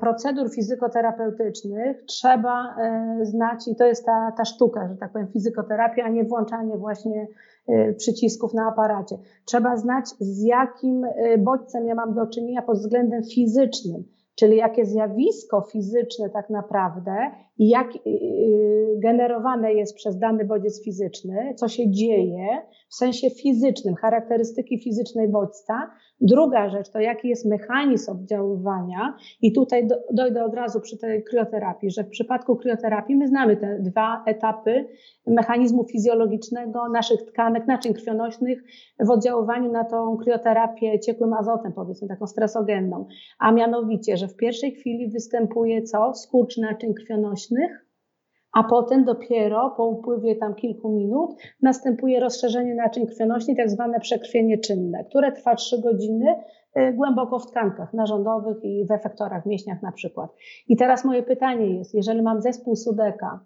procedur fizykoterapeutycznych trzeba y, znać i to jest ta, ta sztuka, że tak powiem, fizykoterapia, a nie włączanie właśnie y, przycisków na aparacie. Trzeba znać, z jakim bodźcem ja mam do czynienia pod względem fizycznym, czyli jakie zjawisko fizyczne tak naprawdę jak generowane jest przez dany bodziec fizyczny, co się dzieje w sensie fizycznym, charakterystyki fizycznej bodźca, Druga rzecz to jaki jest mechanizm oddziaływania i tutaj do, dojdę od razu przy tej krioterapii, że w przypadku krioterapii my znamy te dwa etapy mechanizmu fizjologicznego naszych tkanek, naczyń krwionośnych w oddziaływaniu na tą krioterapię ciekłym azotem, powiedzmy taką stresogenną, a mianowicie, że w pierwszej chwili występuje co? Skurcz naczyń krwionośnych, a potem dopiero po upływie tam kilku minut następuje rozszerzenie naczyń krwionośnych, tak zwane przekrwienie czynne, które trwa 3 godziny y, głęboko w tkankach narządowych i w efektorach, w mięśniach na przykład. I teraz moje pytanie jest, jeżeli mam zespół Sudeka,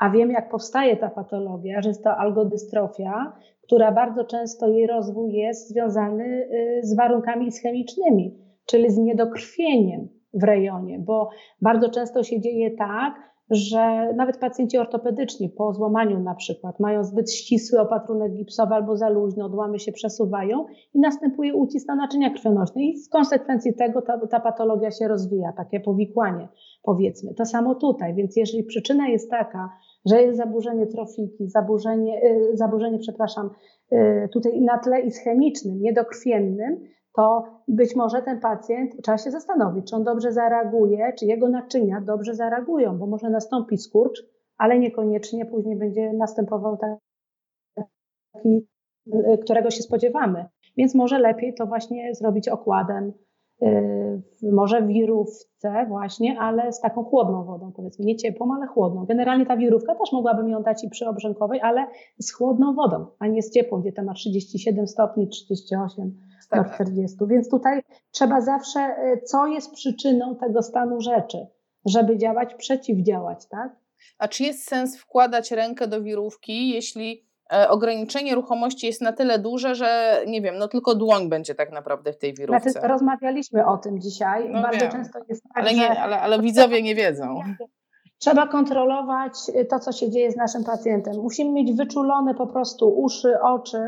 a wiem jak powstaje ta patologia, że jest to algodystrofia, która bardzo często jej rozwój jest związany y, z warunkami chemicznymi, czyli z niedokrwieniem w rejonie, bo bardzo często się dzieje tak, że nawet pacjenci ortopedyczni po złamaniu na przykład mają zbyt ścisły opatrunek gipsowy albo za luźno, odłamy się przesuwają i następuje ucisk na naczynia krwionośne i w konsekwencji tego ta, ta patologia się rozwija, takie powikłanie powiedzmy. To samo tutaj, więc jeżeli przyczyna jest taka, że jest zaburzenie trofiki, zaburzenie, yy, zaburzenie przepraszam, yy, tutaj na tle ischemicznym, niedokrwiennym, to być może ten pacjent trzeba się zastanowić, czy on dobrze zareaguje, czy jego naczynia dobrze zareagują, bo może nastąpić skurcz, ale niekoniecznie później będzie następował taki, którego się spodziewamy. Więc może lepiej to właśnie zrobić okładem, yy, może wirówce właśnie, ale z taką chłodną wodą, powiedzmy, nie ciepłą, ale chłodną. Generalnie ta wirówka też mogłabym ją dać i przy obrzękowej, ale z chłodną wodą, a nie z ciepłą, gdzie tam ma 37 stopni, 38 tak. do 40. Więc tutaj trzeba zawsze, e, co jest przyczyną tego stanu rzeczy, żeby działać, przeciwdziałać, tak? A czy jest sens wkładać rękę do wirówki, jeśli e, ograniczenie ruchomości jest na tyle duże, że nie wiem, no tylko dłoń będzie tak naprawdę w tej wirówce. Znaczy, rozmawialiśmy o tym dzisiaj. No Bardzo wiem. często jest tak, ale, nie, ale, ale widzowie nie wiedzą. Trzeba kontrolować to, co się dzieje z naszym pacjentem. Musimy mieć wyczulone po prostu uszy, oczy,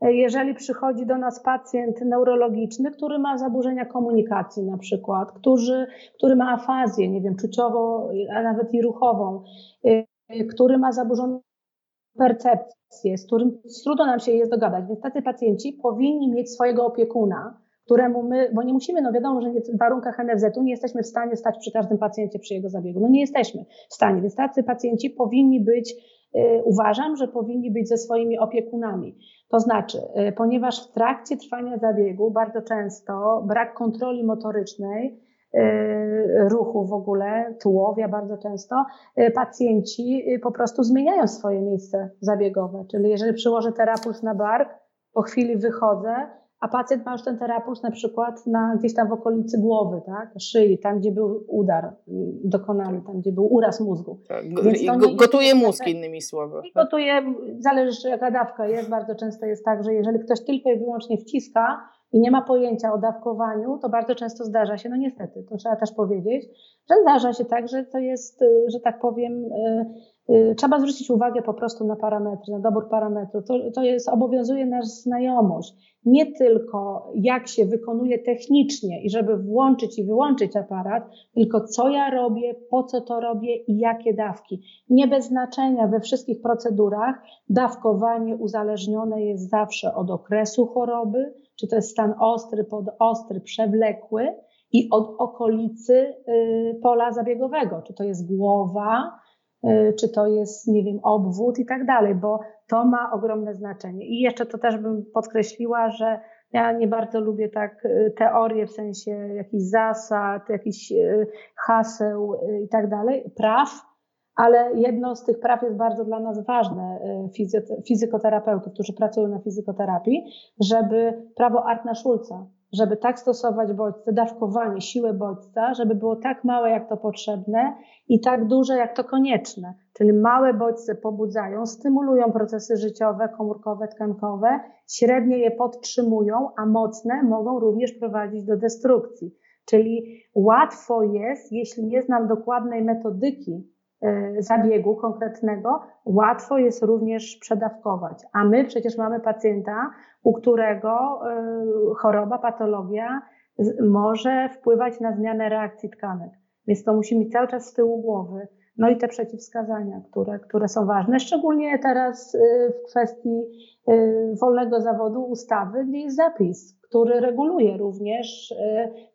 jeżeli przychodzi do nas pacjent neurologiczny, który ma zaburzenia komunikacji na przykład, który, który ma afazję, nie wiem, czuciowo, a nawet i ruchową, y, który ma zaburzoną percepcję, z którym trudno nam się jest dogadać. Więc tacy pacjenci powinni mieć swojego opiekuna, któremu my, bo nie musimy, no wiadomo, że w warunkach NFZ-u nie jesteśmy w stanie stać przy każdym pacjencie przy jego zabiegu. No nie jesteśmy w stanie, więc tacy pacjenci powinni być, y, uważam, że powinni być ze swoimi opiekunami. To znaczy, y, ponieważ w trakcie trwania zabiegu bardzo często brak kontroli motorycznej, y, ruchu w ogóle, tułowia bardzo często, y, pacjenci po prostu zmieniają swoje miejsce zabiegowe. Czyli jeżeli przyłożę terapuls na bark, po chwili wychodzę, a pacjent ma już ten terapuls na przykład na, gdzieś tam w okolicy głowy, tak, szyi, tam gdzie był udar y, dokonany, tam gdzie był uraz mózgu. Tak, gotuje mózg innymi słowy. I gotuje, zależy jaka dawka jest, bardzo często jest tak, że jeżeli ktoś tylko i wyłącznie wciska i nie ma pojęcia o dawkowaniu, to bardzo często zdarza się, no niestety, to trzeba też powiedzieć, że zdarza się tak, że to jest, y, że tak powiem, y, Y, trzeba zwrócić uwagę po prostu na parametry, na dobór parametrów. To, to jest, obowiązuje nas znajomość. Nie tylko jak się wykonuje technicznie i żeby włączyć i wyłączyć aparat, tylko co ja robię, po co to robię i jakie dawki. Nie bez znaczenia we wszystkich procedurach dawkowanie uzależnione jest zawsze od okresu choroby, czy to jest stan ostry, podostry, przewlekły i od okolicy y, pola zabiegowego, czy to jest głowa, czy to jest, nie wiem, obwód i tak dalej, bo to ma ogromne znaczenie. I jeszcze to też bym podkreśliła, że ja nie bardzo lubię tak e, teorie w sensie jakichś zasad, jakichś e, haseł i tak dalej, praw, ale jedno z tych praw jest bardzo dla nas ważne, fizykoterapeutów, którzy pracują na fizykoterapii, żeby prawo Artna Schulza, żeby tak stosować bodźce, dawkowanie, siłę bodźca, żeby było tak małe, jak to potrzebne i tak duże, jak to konieczne. Czyli małe bodźce pobudzają, stymulują procesy życiowe, komórkowe, tkankowe, średnie je podtrzymują, a mocne mogą również prowadzić do destrukcji. Czyli łatwo jest, jeśli nie znam dokładnej metodyki zabiegu konkretnego, łatwo jest również przedawkować. A my przecież mamy pacjenta, u którego e, choroba, patologia może wpływać na zmianę reakcji tkanek. Więc to musi mieć cały czas z tyłu głowy. No i te przeciwwskazania, które, które są ważne, szczególnie teraz e, w kwestii wolnego zawodu ustawy, gdzie jest zapis, który reguluje również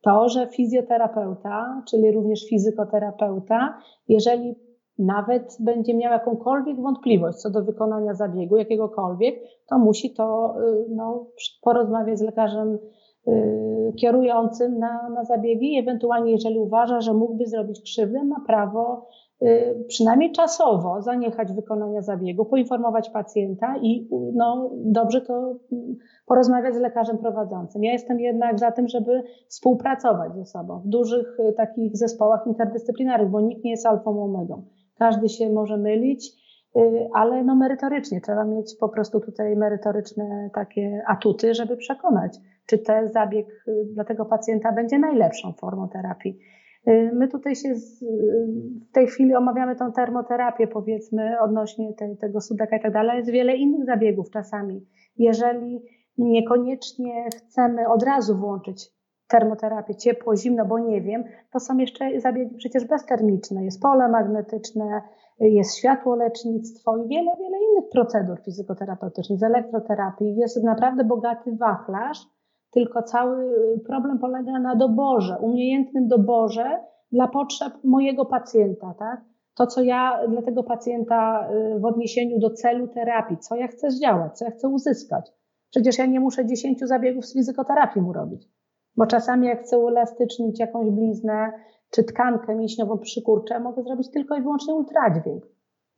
to, że fizjoterapeuta, czyli również fizykoterapeuta, jeżeli nawet będzie miał jakąkolwiek wątpliwość co do wykonania zabiegu, jakiegokolwiek, to musi to y, no, porozmawiać z lekarzem y, kierującym na, na zabiegi, ewentualnie jeżeli uważa, że mógłby zrobić krzywdę, ma prawo y, przynajmniej czasowo zaniechać wykonania zabiegu, poinformować pacjenta i no, dobrze to mm, porozmawiać z lekarzem prowadzącym. Ja jestem jednak za tym, żeby współpracować ze sobą w dużych takich zespołach interdyscyplinarnych, bo nikt nie jest alfą omegą. Każdy się może mylić, y, ale no merytorycznie trzeba mieć po prostu tutaj merytoryczne takie atuty, żeby przekonać, czy ten zabieg y, dla tego pacjenta będzie najlepszą formą terapii. Y, my tutaj się z, w tej chwili omawiamy tą termoterapię, powiedzmy, odnośnie te, tego sudeka i tak dalej. Jest wiele innych zabiegów czasami. Jeżeli niekoniecznie chcemy od razu włączyć termoterapię, ciepło, zimno, bo nie wiem, to są jeszcze zabiegi przecież beztermiczne. Jest pole magnetyczne, jest światłolecznictwo i wiele, wiele innych procedur fizykoterapeutycznych, z elektroterapii. Jest naprawdę bogaty wachlarz, tylko cały problem polega na doborze, umiejętnym doborze dla potrzeb mojego pacjenta, tak? To, co ja dla tego pacjenta y, w odniesieniu do celu terapii, co ja chcę zdziałać, co ja chcę uzyskać. Przecież ja nie muszę dziesięciu zabiegów z fizykoterapii mu robić. Bo czasami jak chcę uelastycznić jakąś bliznę czy tkankę mięśniową przykurczę, mogę zrobić tylko i wyłącznie ultradźwięk.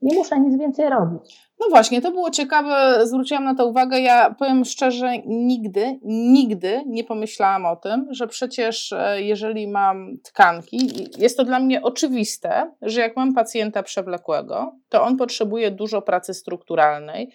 Nie muszę nic więcej robić. No właśnie, to było ciekawe, zwróciłam na to uwagę. Ja powiem szczerze, nigdy, nigdy nie pomyślałam o tym, że przecież e, jeżeli mam tkanki, jest to dla mnie oczywiste, że jak mam pacjenta przewlekłego, to on potrzebuje dużo pracy strukturalnej,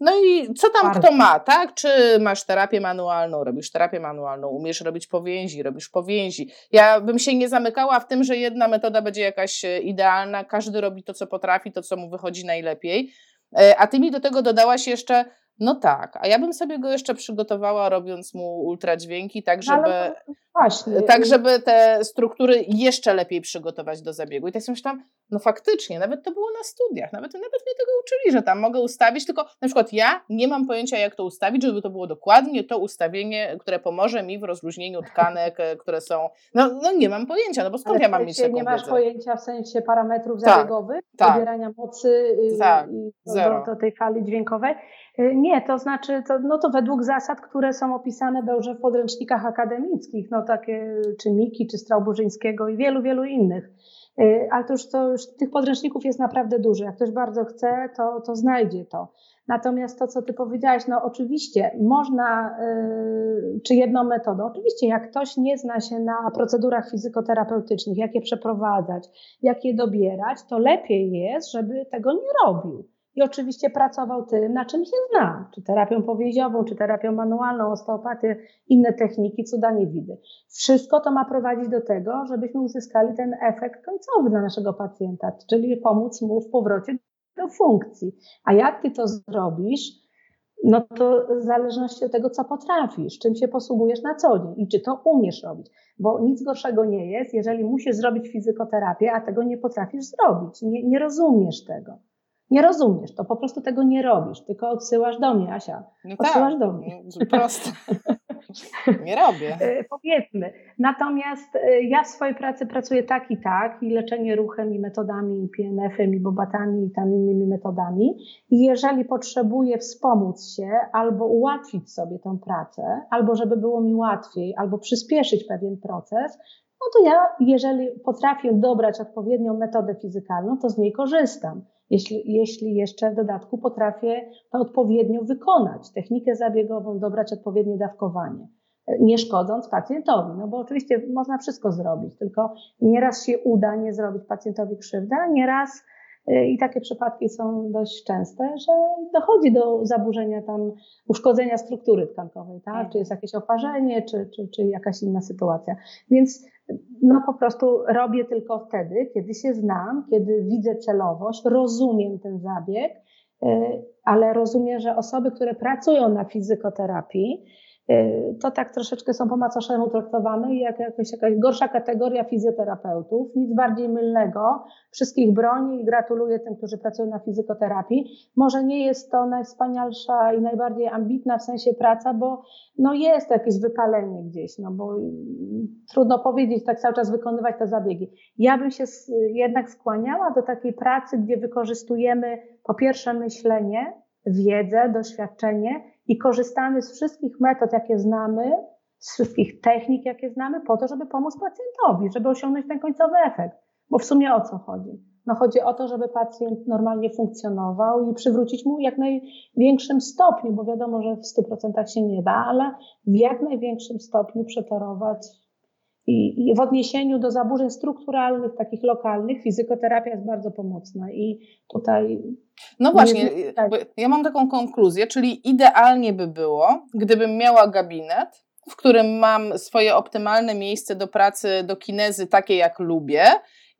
No i co tam Bardzo. kto ma, tak? Czy masz terapię manualną, robisz terapię manualną, umiesz robić powięzi, robisz powięzi. Ja bym się nie zamykała w tym, że jedna metoda będzie jakaś e, idealna, każdy robi to, co potrafi, to, co mu wychodzi najlepiej. E, a ty mi do tego dodałaś jeszcze no tak, a ja bym sobie go jeszcze przygotowała, robiąc mu ultradźwięki, tak no żeby, właśnie. tak żeby te struktury jeszcze lepiej przygotować do zabiegu. I tak sobie myślałam, no faktycznie, nawet to było na studiach, nawet, nawet mnie tego uczyli, że tam mogę ustawić, tylko na przykład ja nie mam pojęcia, jak to ustawić, żeby to było dokładnie to ustawienie, które pomoże mi w rozluźnieniu tkanek, e, które są. No, no nie mam pojęcia, no bo skąd Ale ja mam mieć taką Nie masz wiedzę? pojęcia w sensie parametrów tak, zabiegowych, tak, pobierania mocy y, tak, do, do, tej fali dźwiękowej. Y, nie, to znaczy, to, no to według zasad, które są opisane dobrze w podręcznikach akademickich, no takie czy Miki, czy Strauburzyńskiego i wielu, wielu innych. Y, ale to już, to już tych podręczników jest naprawdę dużo. Jak ktoś bardzo chce, to, to znajdzie to. Natomiast to, co ty powiedziałaś, no oczywiście można, yy, czy jedną metodą, oczywiście jak ktoś nie zna się na procedurach fizykoterapeutycznych, jak je przeprowadzać, jak je dobierać, to lepiej jest, żeby tego nie robił i oczywiście pracował tym, na czym się zna, czy terapią powięziową, czy terapią manualną, osteopatię, inne techniki, cuda nie widzę. Wszystko to ma prowadzić do tego, żebyśmy uzyskali ten efekt końcowy dla naszego pacjenta, czyli pomóc mu w powrocie do funkcji. A jak ty to zrobisz, no to w zależności od tego, co potrafisz, czym się posługujesz na co dzień i czy to umiesz robić. Bo nic gorszego nie jest, jeżeli musisz zrobić fizykoterapię, a tego nie potrafisz zrobić, nie, nie rozumiesz tego. Nie rozumiesz, to po prostu tego nie robisz, tylko odsyłasz do mnie, Asia. No odsyłasz tak, do mnie. No, prosto. Nie robię. E, powiedzmy. Natomiast e, ja w swojej pracy pracuję tak i tak, i leczenie ruchem, i metodami, i PNF-em, i bobatami, i tam innymi metodami. I jeżeli potrzebuję wspomóc się, albo ułatwić sobie tę pracę, albo żeby było mi łatwiej, albo przyspieszyć pewien proces, no to ja, jeżeli potrafię dobrać odpowiednią metodę fizykalną, to z niej korzystam jeśli, jeśli jeszcze w dodatku potrafię to odpowiednio wykonać, technikę zabiegową, dobrać odpowiednie dawkowanie, nie szkodząc pacjentowi. No bo oczywiście można wszystko zrobić, tylko nieraz się uda nie zrobić pacjentowi krzywdy, a nieraz i takie przypadki są dość częste, że dochodzi do zaburzenia tam, uszkodzenia struktury tkankowej, tak? Mhm. Czy jest jakieś oparzenie, czy, czy, czy jakaś inna sytuacja. Więc no po prostu robię tylko wtedy, kiedy się znam, kiedy widzę celowość, rozumiem ten zabieg, y, ale rozumiem, że osoby, które pracują na fizykoterapii, to tak troszeczkę są po macoszemu traktowane i jak jakaś, jakaś gorsza kategoria fizjoterapeutów, nic bardziej mylnego. Wszystkich broni i gratuluję tym, którzy pracują na fizykoterapii. Może nie jest to najwspanialsza i najbardziej ambitna w sensie praca, bo no jest jakieś wypalenie gdzieś, no bo trudno powiedzieć, tak cały czas wykonywać te zabiegi. Ja bym się jednak skłaniała do takiej pracy, gdzie wykorzystujemy po pierwsze myślenie, wiedzę, doświadczenie i korzystamy z wszystkich metod, jakie znamy, z wszystkich technik, jakie znamy, po to, żeby pomóc pacjentowi, żeby osiągnąć ten końcowy efekt. Bo w sumie o co chodzi? No chodzi o to, żeby pacjent normalnie funkcjonował i przywrócić mu jak największym stopniu, bo wiadomo, że w 100% się nie da, ale w jak największym stopniu przetorować i, I, w odniesieniu do zaburzeń strukturalnych, takich lokalnych, fizykoterapia jest bardzo pomocna i tutaj. No właśnie, ja mam taką konkluzję, czyli idealnie by było, gdybym miała gabinet, w którym mam swoje optymalne miejsce do pracy, do kinezy, takie jak lubię,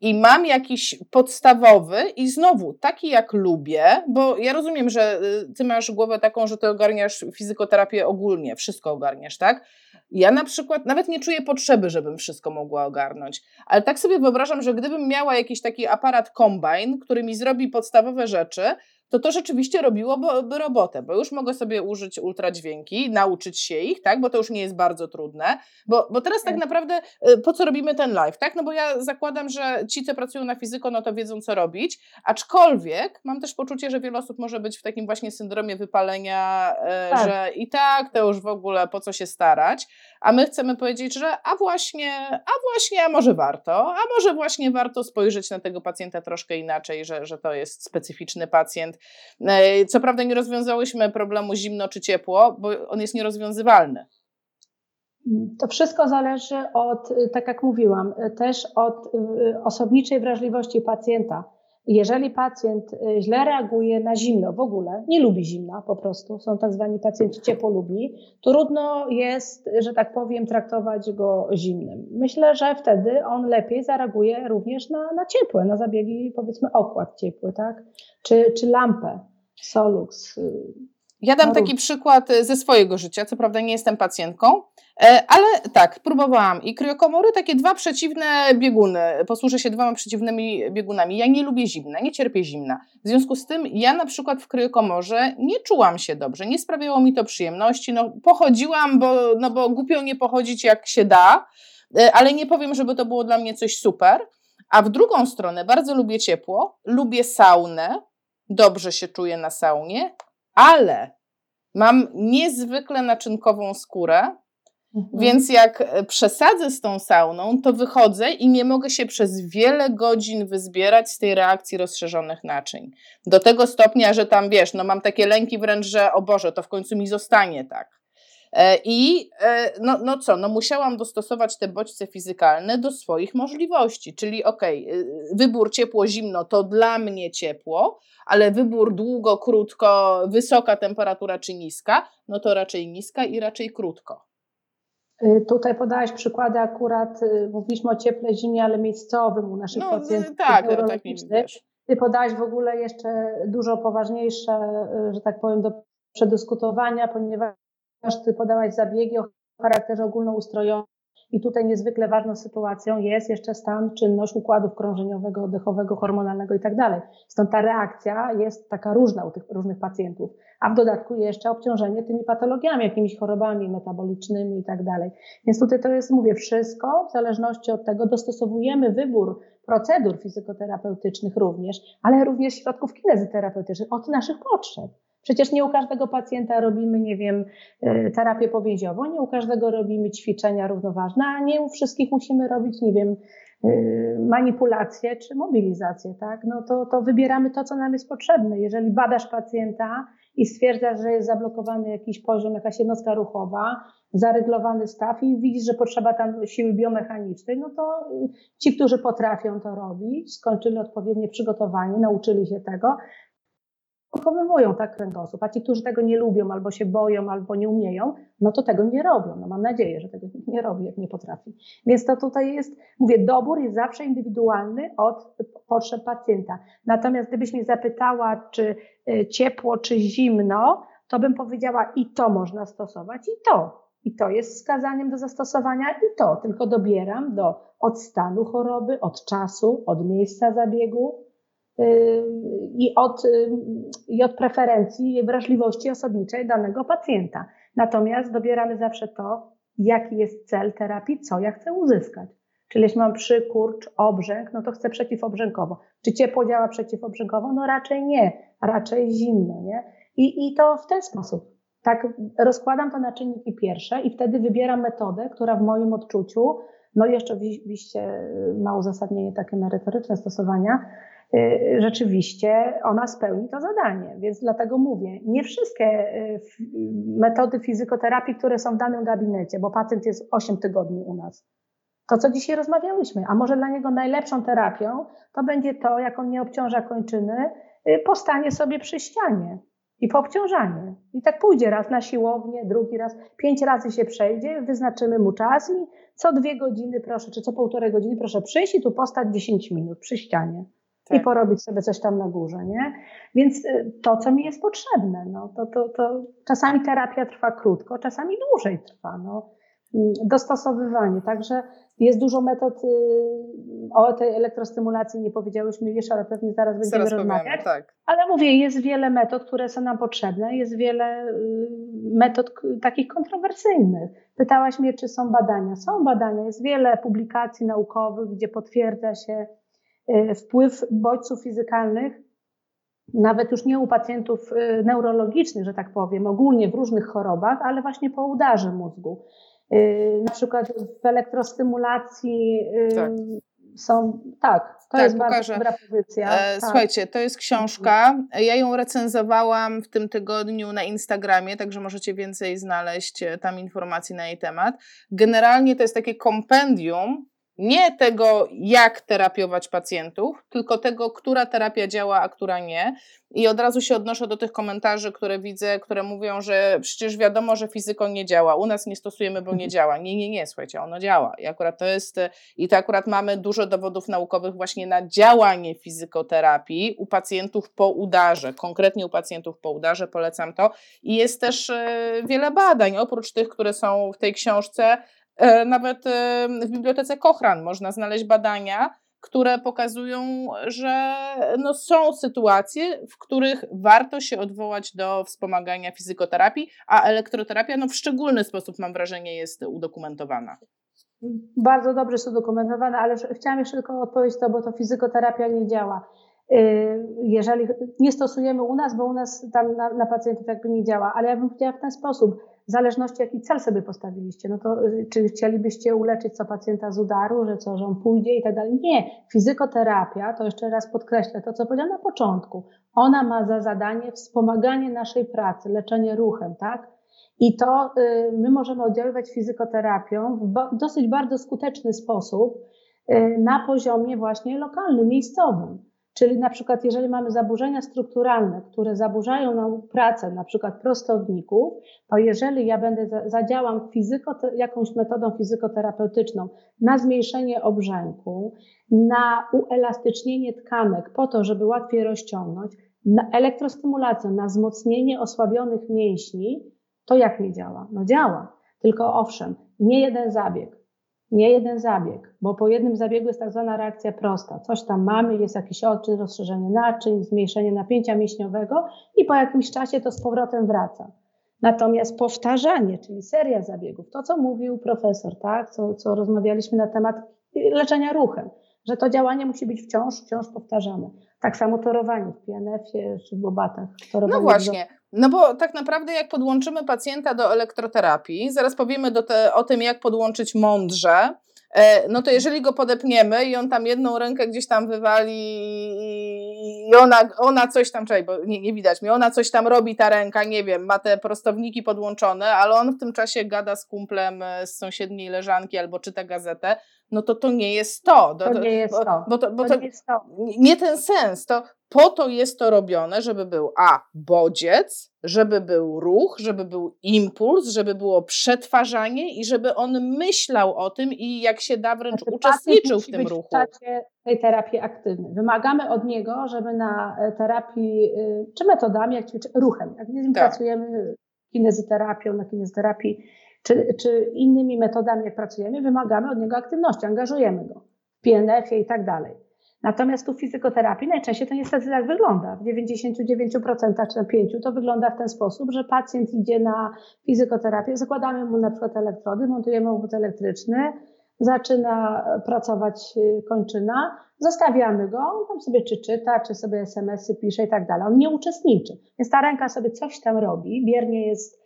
i mam jakiś podstawowy i znowu taki jak lubię, bo ja rozumiem, że y, ty masz głowę taką, że ty ogarniasz fizykoterapię ogólnie, wszystko ogarniasz, tak? Ja na przykład nawet nie czuję potrzeby, żebym wszystko mogła ogarnąć, ale tak sobie wyobrażam, że gdybym miała jakiś taki aparat kombine, który mi zrobi podstawowe rzeczy, to to rzeczywiście robiłoby robotę, bo już mogę sobie użyć ultradźwięki, nauczyć się ich, tak, bo to już nie jest bardzo trudne, bo, bo teraz tak, tak. naprawdę y, po co robimy ten live, tak, no bo ja zakładam, że ci, co pracują na fizyko, no to wiedzą, co robić, aczkolwiek mam też poczucie, że wiele osób może być w takim właśnie syndromie wypalenia, y, tak. że i tak to już w ogóle po co się starać, a my chcemy powiedzieć, że a właśnie, a właśnie, a może warto, a może właśnie warto spojrzeć na tego pacjenta troszkę inaczej, że, że to jest specyficzny pacjent, E, co prawda nie rozwiązałyśmy problemu zimno czy ciepło, bo on jest nierozwiązywalny. To wszystko zależy od, tak jak mówiłam, też od y, osobniczej wrażliwości pacjenta. Jeżeli pacjent y, źle reaguje na zimno w ogóle, nie lubi zimna po prostu, są tak zwani pacjenci ciepłolubi, trudno jest, że tak powiem, traktować go zimnym. Myślę, że wtedy on lepiej zareaguje również na, na ciepłe, na zabiegi powiedzmy okład ciepły, tak? Czy, czy lampę, Solux, y, ja dam taki przykład e, ze swojego życia, co prawda nie jestem pacjentką, e, ale tak, próbowałam. I kryokomory, takie dwa przeciwne bieguny, posłużę się dwoma przeciwnymi biegunami. Ja nie lubię zimna, nie cierpię zimna. W związku z tym ja na przykład w kryokomorze nie czułam się dobrze, nie sprawiało mi to przyjemności. No, pochodziłam, bo, no bo głupio nie pochodzić jak się da, e, ale nie powiem, żeby to było dla mnie coś super. A w drugą stronę bardzo lubię ciepło, lubię saunę, dobrze się czuję na saunie, ale mam niezwykle naczynkową skórę, mhm. więc jak e, przesadzę z tą sauną, to wychodzę i nie mogę się przez wiele godzin wyzbierać z tej reakcji rozszerzonych naczyń. Do tego stopnia, że tam wiesz, no mam takie lęki wręcz, że o Boże, to w końcu mi zostanie tak. E, I e, no, no co, no musiałam dostosować te bodźce fizykalne do swoich możliwości, czyli okej, okay, wybór ciepło-zimno to dla mnie ciepło, ale wybór długo, krótko, wysoka temperatura czy niska, no to raczej niska i raczej krótko. Y, tutaj podałeś przykłady akurat, y, mówiliśmy o cieple zimie, ale miejscowym u naszych no, pacjentów. Tak, no, tak nie wiesz. Ty podałeś w ogóle jeszcze dużo poważniejsze, y, że tak powiem, do przedyskutowania, ponieważ ty podałaś zabiegi o charakterze ogólnoustrojowym i tutaj niezwykle ważną sytuacją jest jeszcze stan, czynność układów krążeniowego, oddechowego, hormonalnego i tak dalej. Stąd ta reakcja jest taka różna u tych różnych pacjentów. A w dodatku jeszcze obciążenie tymi patologiami, jakimiś chorobami metabolicznymi i tak dalej. Więc tutaj to jest, mówię, wszystko w zależności od tego dostosowujemy wybór procedur fizykoterapeutycznych również, ale również środków kinezyterapeutycznych od naszych potrzeb. Przecież nie u każdego pacjenta robimy, nie wiem, e, terapię powięziową, nie u każdego robimy ćwiczenia równoważne, a nie u wszystkich musimy robić, nie wiem, e, manipulację czy mobilizację, tak? No to, to wybieramy to, co nam jest potrzebne. Jeżeli badasz pacjenta i stwierdzasz, że jest zablokowany jakiś poziom, jakaś jednostka ruchowa, zaryglowany staw i widzisz, że potrzeba tam siły biomechanicznej, no to ci, którzy potrafią to robić, skończyli odpowiednie przygotowanie, nauczyli się tego, pochowywują tak kręgosłup, a ci, którzy tego nie lubią, albo się boją, albo nie umieją, no to tego nie robią. No mam nadzieję, że tego nie robi, jak nie potrafi. Więc to tutaj jest, mówię, dobór jest zawsze indywidualny od potrzeb pacjenta. Natomiast gdybyś mnie zapytała, czy y, ciepło, czy zimno, to bym powiedziała i to można stosować, i to. I to jest wskazaniem do zastosowania, i to. Tylko dobieram do, od stanu choroby, od czasu, od miejsca zabiegu, i od, i od preferencji i wrażliwości osobniczej danego pacjenta. Natomiast dobieramy zawsze to, jaki jest cel terapii, co ja chcę uzyskać. Czyli jeśli mam przykurcz, obrzęk, no to chcę przeciwobrzękowo. Czy ciepło działa przeciwobrzękowo? No raczej nie, raczej zimno, nie? I, I to w ten sposób. Tak rozkładam to na czynniki pierwsze i wtedy wybieram metodę, która w moim odczuciu, no jeszcze oczywiście ma uzasadnienie takie merytoryczne stosowania, rzeczywiście ona spełni to zadanie. Więc dlatego mówię, nie wszystkie y, metody fizykoterapii, które są w danym gabinecie, bo pacjent jest 8 tygodni u nas. To, co dzisiaj rozmawiałyśmy, a może dla niego najlepszą terapią, to będzie to, jak on nie obciąża kończyny, y, postanie sobie przy ścianie i poobciążanie. I tak pójdzie raz na siłownię, drugi raz, pięć razy się przejdzie, wyznaczymy mu czas i co dwie godziny proszę, czy co półtorej godziny proszę przyjść i tu postać 10 minut przy ścianie tak. i porobić sobie coś tam na górze, nie? Więc y, to, co mi jest potrzebne, no, to, to, to czasami terapia trwa krótko, czasami dłużej trwa, no. Dostosowywanie, także jest dużo metod, y, o tej elektrostymulacji nie powiedziałyśmy jeszcze, ale pewnie zaraz będziemy zaraz rozmawiać. tak. Ale mówię, jest wiele metod, które są nam potrzebne, jest wiele y, metod takich kontrowersyjnych. Pytałaś mnie, czy są badania. Są badania, jest wiele publikacji naukowych, gdzie potwierdza się wpływ bodźców fizykalnych, nawet już nie u pacjentów e, neurologicznych, że tak powiem, ogólnie w różnych chorobach, ale właśnie po udarze mózgu. E, na przykład w elektrostymulacji tak. są, tak, to tak, jest pokażę. bardzo dobra pozycja. Tak. Słuchajcie, to jest książka. Ja ją recenzowałam w tym tygodniu na Instagramie, także możecie więcej znaleźć tam informacji na jej temat. Generalnie to jest takie kompendium Nie tego, jak terapiować pacjentów, tylko tego, która terapia działa, a która nie. I od razu się odnoszę do tych komentarzy, które widzę, które mówią, że przecież wiadomo, że fizyko nie działa. U nas nie stosujemy, bo nie mhm. działa. Nie, nie, nie, słuchajcie, ono działa. I akurat to jest, i to akurat mamy dużo dowodów naukowych właśnie na działanie fizykoterapii u pacjentów po udarze, konkretnie u pacjentów po udarze, polecam to. I jest też e, wiele badań, oprócz tych, które są w tej książce, nawet e, w bibliotece Kochran można znaleźć badania, które pokazują, że no są sytuacje, w których warto się odwołać do wspomagania fizykoterapii, a elektroterapia no w szczególny sposób, mam wrażenie, jest udokumentowana. Bardzo dobrze jest udokumentowane, ale chciałam jeszcze tylko odpowiedzieć to, bo to fizykoterapia nie działa. Y, jeżeli nie stosujemy u nas, bo u nas tam na, na pacjentów jakby nie działa, ale ja bym powiedziała w ten sposób, w zależności jaki cel sobie postawiliście, no to y, czy chcielibyście uleczyć co pacjenta z udaru, że co, że on pójdzie i tak dalej. Nie, fizykoterapia, to jeszcze raz podkreślę to, co powiedziałam na początku, ona ma za zadanie wspomaganie naszej pracy, leczenie ruchem, tak? I to y, my możemy oddziaływać fizykoterapią w dosyć bardzo skuteczny sposób na poziomie właśnie lokalnym, miejscowym. Czyli na przykład, jeżeli mamy zaburzenia strukturalne, które zaburzają nam pracę, na przykład prostowników, to jeżeli ja będę zadziałam fizyko, jakąś metodą fizykoterapeutyczną na zmniejszenie obrzęku, na uelastycznienie tkanek po to, żeby łatwiej rozciągnąć, na elektrostymulację, na wzmocnienie osłabionych mięśni, to jak nie działa? No działa. Tylko owszem, nie jeden zabieg nie jeden zabieg, bo po jednym zabiegu jest tak zwana reakcja prosta. Coś tam mamy, jest jakiś odczyn, rozszerzenie naczyń, zmniejszenie napięcia mięśniowego i po jakimś czasie to z powrotem wraca. Natomiast powtarzanie, czyli seria zabiegów, to co mówił profesor, tak, co, co rozmawialiśmy na temat leczenia ruchem, że to działanie musi być wciąż, wciąż powtarzane. Tak samo torowanie w PNF-ie czy w obatach. No właśnie, no bo tak naprawdę jak podłączymy pacjenta do elektroterapii, zaraz powiemy te, o tym, jak podłączyć mądrze, e, no to jeżeli go podepniemy i on tam jedną rękę gdzieś tam wywali i ona, ona coś tam, czekaj, bo nie, nie widać mi, ona coś tam robi, ta ręka, nie wiem, ma te prostowniki podłączone, ale on w tym czasie gada z kumplem z sąsiedniej leżanki albo czyta gazetę, no to to nie jest to. To, to nie jest to. Bo, to, bo to, to, nie, jest to. nie ten sens. To po to jest to robione, żeby był a bodziec, żeby był ruch, żeby był impuls, żeby było przetwarzanie i żeby on myślał o tym i jak się da wręcz znaczy, uczestniczył w tym ruchu. W czasie tej terapii aktywnej. Wymagamy od niego, żeby na e, terapii, y, czy metodami, jak czy ruchem, jak tak. pracujemy kinezyterapią, na kinezyterapii czy, czy innymi metodami, jak pracujemy, wymagamy od niego aktywności, angażujemy go w PNF-ie i tak dalej. Natomiast tu w fizykoterapii najczęściej to niestety tak wygląda. W 99% czy na 5% to wygląda w ten sposób, że pacjent idzie na fizykoterapię, zakładamy mu na przykład elektrody, montujemy obwód elektryczny, zaczyna pracować y, kończyna, zostawiamy go, on tam sobie czy czyta, czy sobie SMS-y pisze i tak dalej. On nie uczestniczy. Więc ta ręka sobie coś tam robi, biernie jest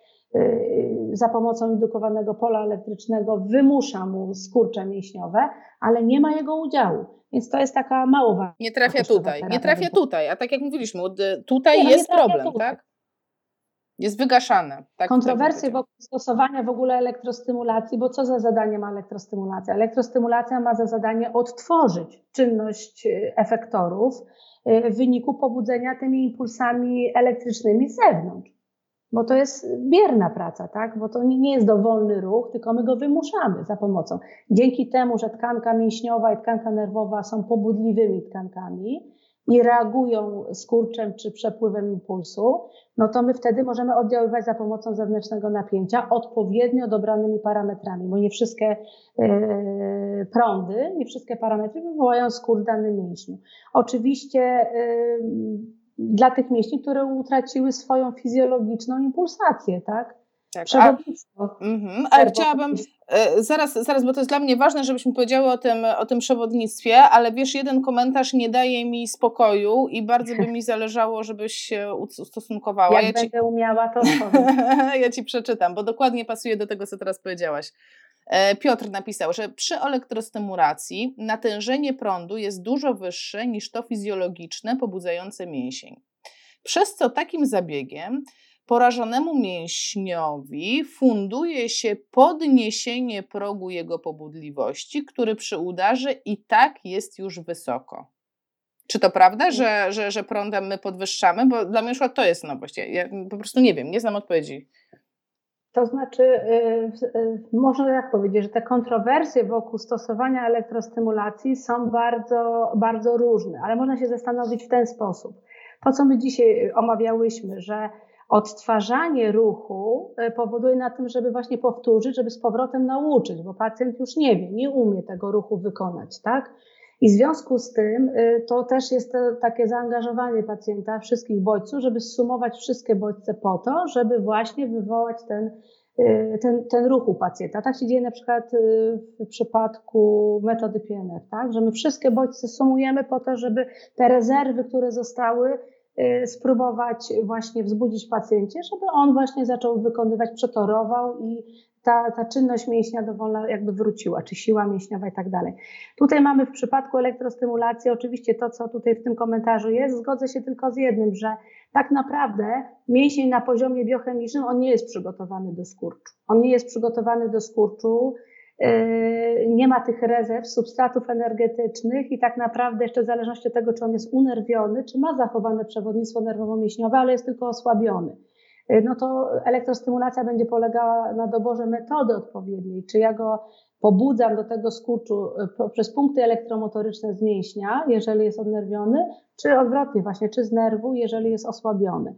za pomocą indukowanego pola elektrycznego wymusza mu skurcze mięśniowe, ale nie ma jego udziału. Więc to jest taka mało Nie trafia tutaj, nie trafia tutaj, a tak jak mówiliśmy, tutaj nie, no jest problem, tutaj. tak? Jest wygaszane. Tak Kontrowersje wokół stosowania w ogóle elektrostymulacji, bo co za zadanie ma elektrostymulacja? Elektrostymulacja ma za zadanie odtworzyć czynność y, efektorów y, w wyniku pobudzenia tymi impulsami elektrycznymi z zewnątrz bo to jest bierna praca, tak? Bo to nie jest dowolny ruch, tylko my go wymuszamy za pomocą. Dzięki temu, że tkanka mięśniowa i tkanka nerwowa są pobudliwymi tkankami i reagują skurczem czy przepływem impulsu, no to my wtedy możemy oddziaływać za pomocą zewnętrznego napięcia odpowiednio dobranymi parametrami, bo nie wszystkie yy, prądy, nie wszystkie parametry wywołają skurcz w danym mięśniu. Oczywiście yy, dla tych mięśni, które utraciły swoją fizjologiczną impulsację, tak? Tak, Przewodnictwo. A, mm, ale chciałabym, e, zaraz, zaraz, bo to jest dla mnie ważne, żebyśmy powiedziały o tym, o tym przewodnictwie, ale wiesz, jeden komentarz nie daje mi spokoju i bardzo by mi zależało, żebyś się ustosunkowała. Jak ja będę ci... umiała, to Ja ci przeczytam, bo dokładnie pasuje do tego, co teraz powiedziałaś. E, Piotr napisał, że przy elektrostymulacji natężenie prądu jest dużo wyższe niż to fizjologiczne pobudzające mięsień. Przez co takim zabiegiem porażonemu mięśniowi funduje się podniesienie progu jego pobudliwości, który przy udarze i tak jest już wysoko. Czy to prawda, że, że, że prądem my podwyższamy? Bo dla mnie to jest nowość. Ja, ja po prostu nie wiem, nie znam odpowiedzi. To znaczy, y, y, można tak powiedzieć, że te kontrowersje wokół stosowania elektrostymulacji są bardzo, bardzo różne, ale można się zastanowić w ten sposób. To, co my dzisiaj omawiałyśmy, że odtwarzanie ruchu y, powoduje na tym, żeby właśnie powtórzyć, żeby z powrotem nauczyć, bo pacjent już nie wie, nie umie tego ruchu wykonać, tak? I w związku z tym to też jest takie zaangażowanie pacjenta, wszystkich bodźców, żeby zsumować wszystkie bodźce po to, żeby właśnie wywołać ten Y, ten, ten ruch u pacjenta. Tak się dzieje na przykład y, w przypadku metody PNF, tak? że my wszystkie bodźce sumujemy po to, żeby te rezerwy, które zostały, y, spróbować właśnie wzbudzić pacjencie, żeby on właśnie zaczął wykonywać, przetorował i ta, ta czynność mięśnia dowolna jakby wróciła, czy siła mięśniowa i tak dalej. Tutaj mamy w przypadku elektrostymulacji oczywiście to, co tutaj w tym komentarzu jest, zgodzę się tylko z jednym, że tak naprawdę mięsień na poziomie biochemicznym, on nie jest przygotowany do skurczu. On nie jest przygotowany do skurczu, yy, nie ma tych rezerw, substratów energetycznych i tak naprawdę jeszcze w zależności od tego, czy on jest unerwiony, czy ma zachowane przewodnictwo nerwowo-mięśniowe, ale jest tylko osłabiony. Yy, no to elektrostymulacja będzie polegała na doborze metody odpowiedniej, czy ja go pobudzam do tego skurczu y, poprzez punkty elektromotoryczne z mięśnia, jeżeli jest odnerwiony, czy odwrotnie właśnie, czy z nerwu, jeżeli jest osłabiony.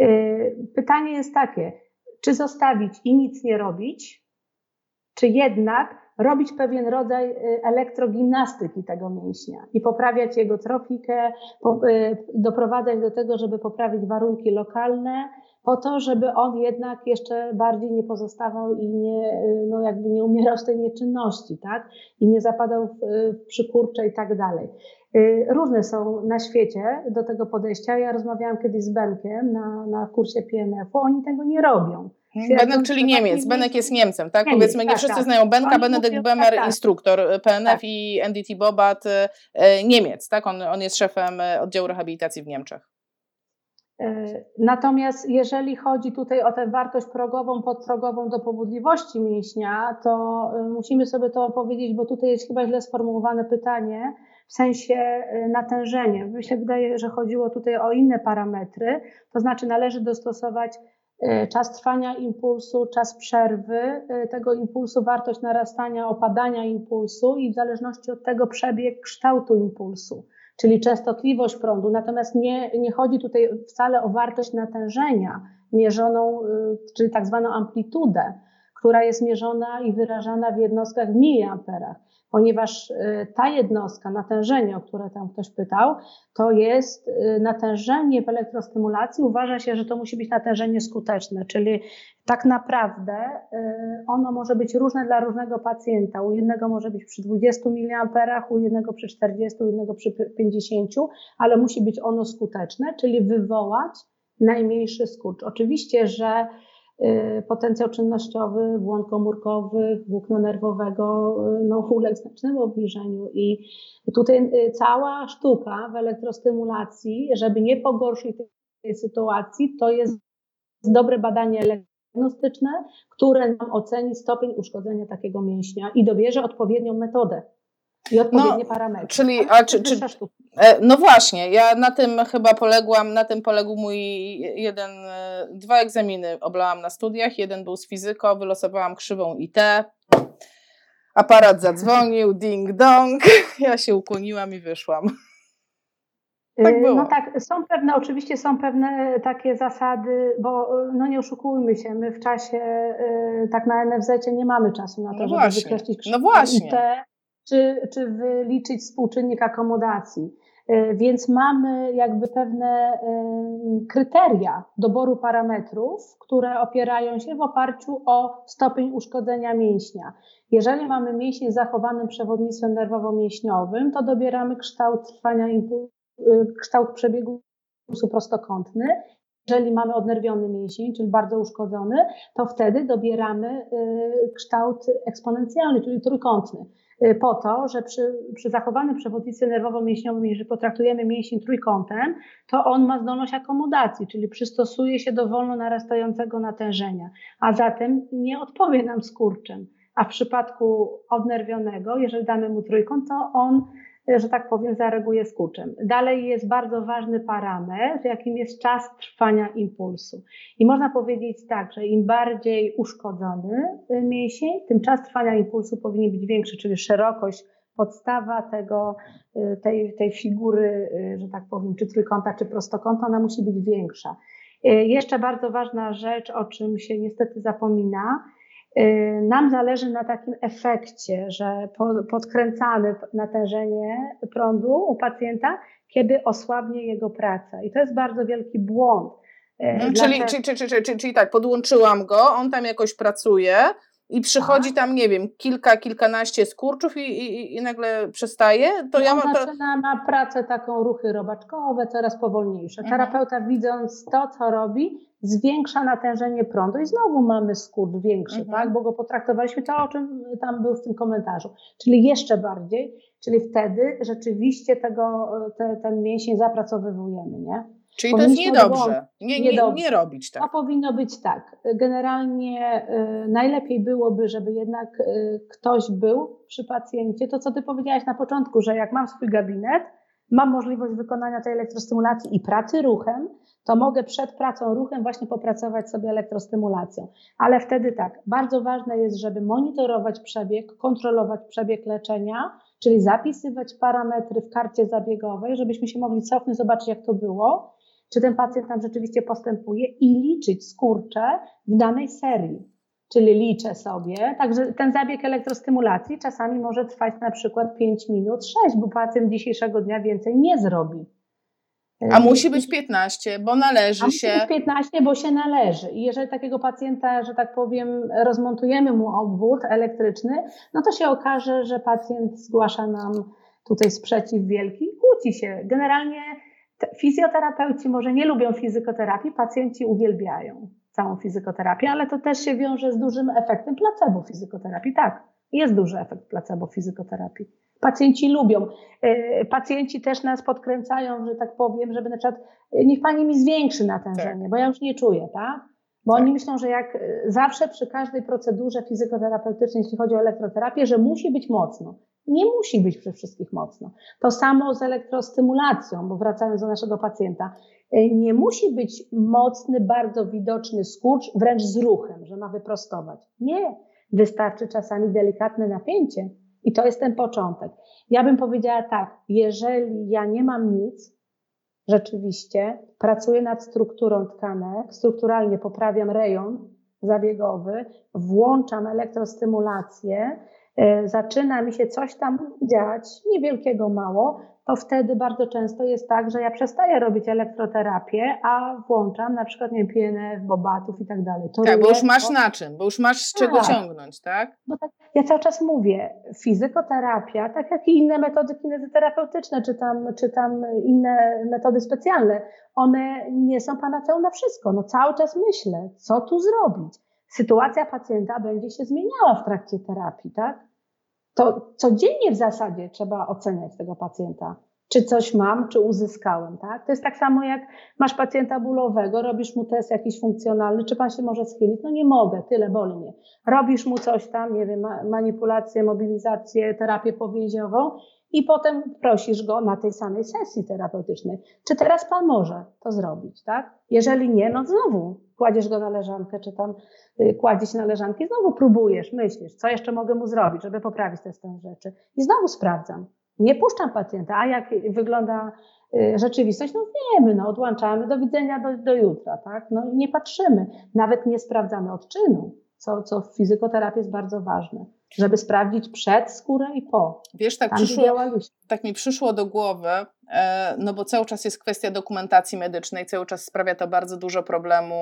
Y, pytanie jest takie, czy zostawić i nic nie robić, czy jednak robić pewien rodzaj y, elektrogimnastyki tego mięśnia i poprawiać jego trofikę, doprowadzać do tego, żeby poprawić warunki lokalne, po to, żeby on jednak jeszcze bardziej nie pozostawał i nie, no jakby nie umierał z tej nieczynności, tak? I nie zapadał w, w przykurcze i tak dalej. Y, różne są na świecie do tego podejścia. Ja rozmawiałam kiedyś z Benkiem na, na kursie PNF-u, oni tego nie robią. Benek, czyli Niemiec. Benek jest Niemcem, tak? Niemiec, Powiedzmy, nie tak, wszyscy tak. znają Benka, Benedykt Bemer, tak, tak. instruktor PNF tak. i NDT Bobat, y, y, Niemiec, tak? On, on jest szefem oddziału rehabilitacji w Niemczech. E, natomiast jeżeli chodzi tutaj o tę wartość progową, podprogową do pobudliwości mięśnia, to e, musimy sobie to powiedzieć, bo tutaj jest chyba źle sformułowane pytanie w sensie e, natężenia. Mi się wydaje, że chodziło tutaj o inne parametry, to znaczy należy dostosować czas trwania impulsu, czas przerwy tego impulsu, wartość narastania, opadania impulsu i w zależności od tego przebieg kształtu impulsu czyli częstotliwość prądu. Natomiast nie, nie chodzi tutaj wcale o wartość natężenia mierzoną, y, czyli tak zwaną amplitudę, która jest mierzona i wyrażana w jednostkach w miliamperach ponieważ y, ta jednostka, natężenie, o które tam ktoś pytał, to jest y, natężenie w elektrostymulacji. Uważa się, że to musi być natężenie skuteczne, czyli tak naprawdę y, ono może być różne dla różnego pacjenta. U jednego może być przy 20 mA, u jednego przy 40, u jednego przy 50, ale musi być ono skuteczne, czyli wywołać najmniejszy skurcz. Oczywiście, że potencjał czynnościowy błąd komórkowych, włókna nerwowego y, no, uległ znacznemu obniżeniu. I tutaj y, cała sztuka w elektrostymulacji, żeby nie pogorszyć tej sytuacji, to jest dobre badanie diagnostyczne, które nam oceni stopień uszkodzenia takiego mięśnia i dobierze odpowiednią metodę i odpowiednie no, parametry. Czyli, a, czy, czy, e, no właśnie, ja na tym chyba poległam, na tym poległ mój jeden, e, dwa egzaminy oblałam na studiach, jeden był z fizyko, wylosowałam krzywą IT, aparat zadzwonił, ding dong, ja się ukłoniłam i wyszłam. Tak e, było. No tak, są pewne, oczywiście są pewne takie zasady, bo no nie oszukujmy się, my w czasie, tak na NFZ nie mamy czasu na to, no żeby właśnie. wykreślić no właśnie. IT, czy, czy wyliczyć współczynnik akomodacji. E, więc mamy jakby pewne e, kryteria doboru parametrów, które opierają się w oparciu o stopień uszkodzenia mięśnia. Jeżeli mamy mięśnie z zachowanym przewodnictwem nerwowo-mięśniowym, to dobieramy kształt trwania e, kształt przebiegu prostokątny. Jeżeli mamy odnerwiony mięsień, czyli bardzo uszkodzony, to wtedy dobieramy kształt eksponencjalny, czyli trójkątny. Y, po to, że przy, przy zachowanym przewodnictwie nerwowo-mięśniowym, jeżeli potraktujemy mięsień trójkątem, to on ma zdolność akomodacji, czyli przystosuje się do wolno narastającego natężenia, a zatem nie odpowie nam skurczem. A w przypadku odnerwionego, jeżeli damy mu trójkąt, to on że tak powiem, zareaguje skurczem. Dalej jest bardzo ważny parametr, jakim jest czas trwania impulsu. I można powiedzieć tak, że im bardziej uszkodzony mięsień, tym czas trwania impulsu powinien być większy, czyli szerokość, podstawa tego, tej, tej figury, że tak powiem, czy trójkąta, czy prostokąta, ona musi być większa. Jeszcze bardzo ważna rzecz, o czym się niestety zapomina, Y, nam zależy na takim efekcie, że podkręcamy natężenie prądu u pacjenta, kiedy osłabnie jego praca. I to jest bardzo wielki błąd. No, czyli, czyli, czyli, czyli, czyli tak, podłączyłam go, on tam jakoś pracuje, i przychodzi tam, nie wiem, kilka, kilkanaście skurczów i, i, i nagle przestaje, to ja mam. To... zaczyna ma pracę taką, ruchy robaczkowe, coraz powolniejsze. Mhm. Terapeuta widząc to, co robi, zwiększa natężenie prądu i znowu mamy skurcz większy, mhm. tak? Bo go potraktowaliśmy to, o czym tam był w tym komentarzu. Czyli jeszcze bardziej, czyli wtedy rzeczywiście tego, te, ten mięsień zapracowujemy, nie? Czyli to jest niedobrze. Nie, nie, nie, nie robić tak. To powinno być tak. Generalnie y, najlepiej byłoby, żeby jednak y, ktoś był przy pacjencie. To, co ty powiedziałaś na początku, że jak mam swój gabinet, mam możliwość wykonania tej elektrostymulacji i pracy ruchem, to mogę przed pracą ruchem właśnie popracować sobie elektrostymulacją. Ale wtedy tak, bardzo ważne jest, żeby monitorować przebieg, kontrolować przebieg leczenia, czyli zapisywać parametry w karcie zabiegowej, żebyśmy się mogli cofnąć, zobaczyć jak to było czy ten pacjent nam rzeczywiście postępuje i liczyć skurcze w danej serii. Czyli liczę sobie, także ten zabieg elektrostymulacji czasami może trwać na przykład 5 minut, 6, bo pacjent dzisiejszego dnia więcej nie zrobi. A musi być 15, bo należy A się. Musi być 15, bo się należy. I jeżeli takiego pacjenta, że tak powiem, rozmontujemy mu obwód elektryczny, no to się okaże, że pacjent zgłasza nam tutaj sprzeciw wielki i kłóci się. Generalnie Fizjoterapeuci może nie lubią fizykoterapii, pacjenci uwielbiają całą fizjoterapię, ale to też się wiąże z dużym efektem placebo fizykoterapii. Tak, jest duży efekt placebo fizykoterapii. Pacjenci lubią. E, pacjenci też nas podkręcają, że tak powiem, żeby na przykład e, niech pani mi zwiększy natężenie, tak. bo ja już nie czuję, tak? Bo tak. oni myślą, że jak e, zawsze przy każdej procedurze fizykoterapeutycznej, jeśli chodzi o elektroterapię, że musi być mocno nie musi być przy wszystkich mocno. To samo z elektrostymulacją, bo wracając do naszego pacjenta, y, nie musi być mocny, bardzo widoczny skurcz, wręcz z ruchem, że ma wyprostować. Nie. Wystarczy czasami delikatne napięcie i to jest ten początek. Ja bym powiedziała tak, jeżeli ja nie mam nic, rzeczywiście pracuję nad strukturą tkanek, strukturalnie poprawiam rejon zabiegowy, włączam elektrostymulację, zaczyna mi się coś tam dziać, niewielkiego mało, to wtedy bardzo często jest tak, że ja przestaję robić elektroterapię, a włączam na przykład nie PNF, bobatów i tak dalej. To tak, bo już masz na czym, bo już masz z czego tak. ciągnąć, tak? Bo tak? Ja cały czas mówię, fizykoterapia, tak jak i inne metody kinezoterapeutyczne, czy tam, czy tam inne metody specjalne, one nie są panaceum na wszystko. No cały czas myślę, co tu zrobić. Sytuacja pacjenta będzie się zmieniała w trakcie terapii, tak? To codziennie w zasadzie trzeba oceniać tego pacjenta. Czy coś mam, czy uzyskałem, tak? To jest tak samo jak masz pacjenta bólowego, robisz mu test jakiś funkcjonalny, czy pan się może schylić? No nie mogę, tyle boli mnie. Robisz mu coś tam, nie wiem, manipulację, mobilizację, terapię powięziową i potem prosisz go na tej samej sesji terapeutycznej, czy teraz pan może to zrobić, tak? Jeżeli nie, no znowu kładziesz go na leżankę, czy tam y, kładzie się na leżankę i znowu próbujesz, myślisz, co jeszcze mogę mu zrobić, żeby poprawić te stan rzeczy. I znowu sprawdzam. Nie puszczam pacjenta, a jak wygląda y, rzeczywistość, no wiemy, no odłączamy, do widzenia do, do jutra, tak? No nie patrzymy, nawet nie sprawdzamy odczynu, co, co w fizykoterapii jest bardzo ważne żeby sprawdzić przed skórę i po. Wiesz, tak, przyszło, tak mi przyszło do głowy, e, no bo cały czas jest kwestia dokumentacji medycznej, cały czas sprawia to bardzo dużo problemu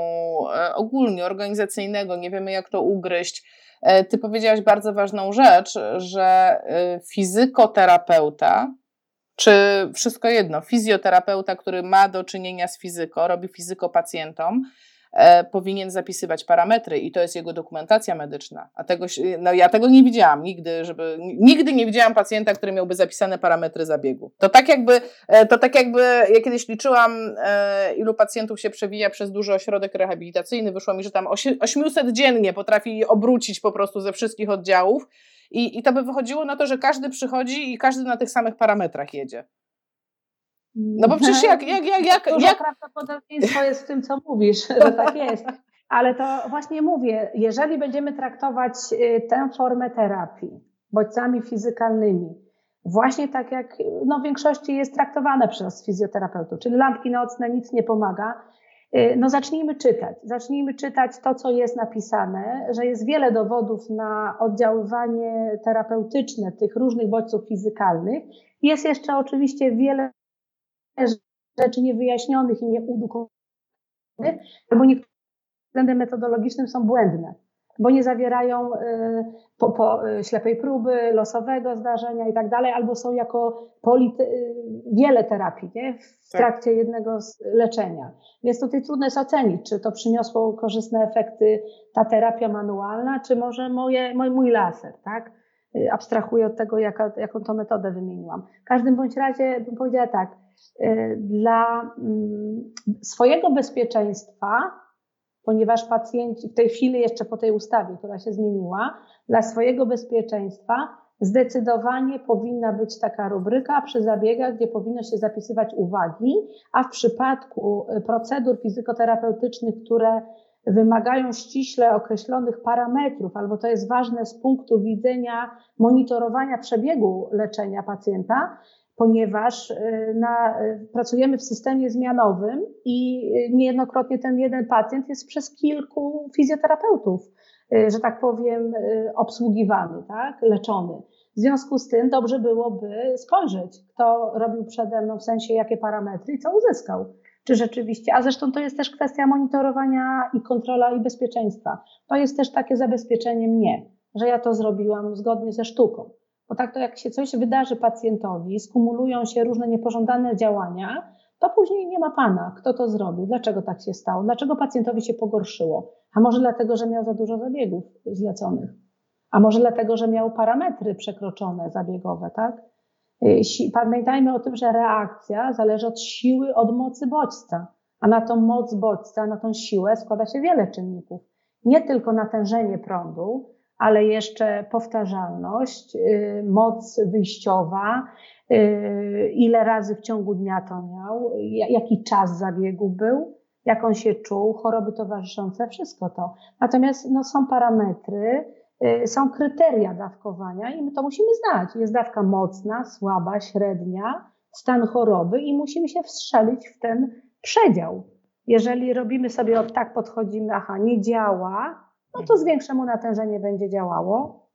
e, ogólnie organizacyjnego, nie wiemy jak to ugryźć. E, ty powiedziałaś bardzo ważną rzecz, że fizykoterapeuta, czy wszystko jedno, fizjoterapeuta, który ma do czynienia z fizyko, robi fizyko pacjentom, powinien zapisywać parametry i to jest jego dokumentacja medyczna. A tego, no ja tego nie widziałam nigdy, żeby, nigdy nie widziałam pacjenta, który miałby zapisane parametry zabiegu. To tak jakby, e, to tak jakby ja kiedyś liczyłam, e, ilu pacjentów się przewija przez duży ośrodek rehabilitacyjny, wyszło mi, że tam 800 dziennie potrafi obrócić po prostu ze wszystkich oddziałów i, i to by wychodziło na to, że każdy przychodzi i każdy na tych samych parametrach jedzie. No bo przecież jak... jak, jak, jak, Duże jak... prawdopodobieństwo jest w tym, co mówisz, że tak jest. Ale to właśnie mówię, jeżeli będziemy traktować y, tę formę terapii bodźcami fizykalnymi, właśnie tak jak no, w większości jest traktowane przez fizjoterapeutów, czyli lampki nocne, nic nie pomaga, y, no zacznijmy czytać. Zacznijmy czytać to, co jest napisane, że jest wiele dowodów na oddziaływanie terapeutyczne tych różnych bodźców fizykalnych. Jest jeszcze oczywiście wiele rzeczy niewyjaśnionych i nieudukłonych, albo niektóre względem metodologicznym są błędne, bo nie zawierają y, po, po y, ślepej próby, losowego zdarzenia i tak dalej, albo są jako y, wiele terapii nie? w tak. trakcie jednego leczenia. Więc tutaj trudno jest ocenić, czy to przyniosło korzystne efekty ta terapia manualna, czy może moje, mój, mój laser, tak? Abstrahuję od tego, jaka, jaką to metodę wymieniłam. W każdym bądź razie bym powiedziała tak, dla mm, swojego bezpieczeństwa, ponieważ pacjenci w tej chwili jeszcze po tej ustawie, która się zmieniła, dla swojego bezpieczeństwa zdecydowanie powinna być taka rubryka przy zabiegach, gdzie powinno się zapisywać uwagi, a w przypadku y, procedur fizykoterapeutycznych, które wymagają ściśle określonych parametrów, albo to jest ważne z punktu widzenia monitorowania przebiegu leczenia pacjenta, ponieważ y, na, y, pracujemy w systemie zmianowym i y, niejednokrotnie ten jeden pacjent jest przez kilku fizjoterapeutów, że tak powiem, obsługiwany, tak, leczony. W związku z tym dobrze byłoby spojrzeć, kto robił przede mną, w sensie jakie parametry i co uzyskał. Czy rzeczywiście, a zresztą to jest też kwestia monitorowania i kontrola i bezpieczeństwa. To jest też takie zabezpieczenie mnie, że ja to zrobiłam zgodnie ze sztuką. Bo tak to jak się coś wydarzy pacjentowi, skumulują się różne niepożądane działania, to później nie ma pana, kto to zrobił, dlaczego tak się stało, dlaczego pacjentowi się pogorszyło. A może dlatego, że miał za dużo zabiegów zleconych, a może dlatego, że miał parametry przekroczone zabiegowe, tak? Y, pamiętajmy o tym, że reakcja zależy od siły, od mocy bodźca, a na tą moc bodźca, na tą siłę składa się wiele czynników. Nie tylko natężenie prądu, ale jeszcze powtarzalność, y, moc wyjściowa, y, ile razy w ciągu dnia to miał, jaki czas zabiegu był, jak on się czuł, choroby towarzyszące, wszystko to. Natomiast no, są parametry, y, są kryteria dawkowania i my to musimy znać. Jest dawka mocna, słaba, średnia, stan choroby i musimy się wstrzelić w ten przedział. Jeżeli robimy sobie od tak podchodzimy, aha, nie działa, no to zwiększe mu natężenie będzie działało.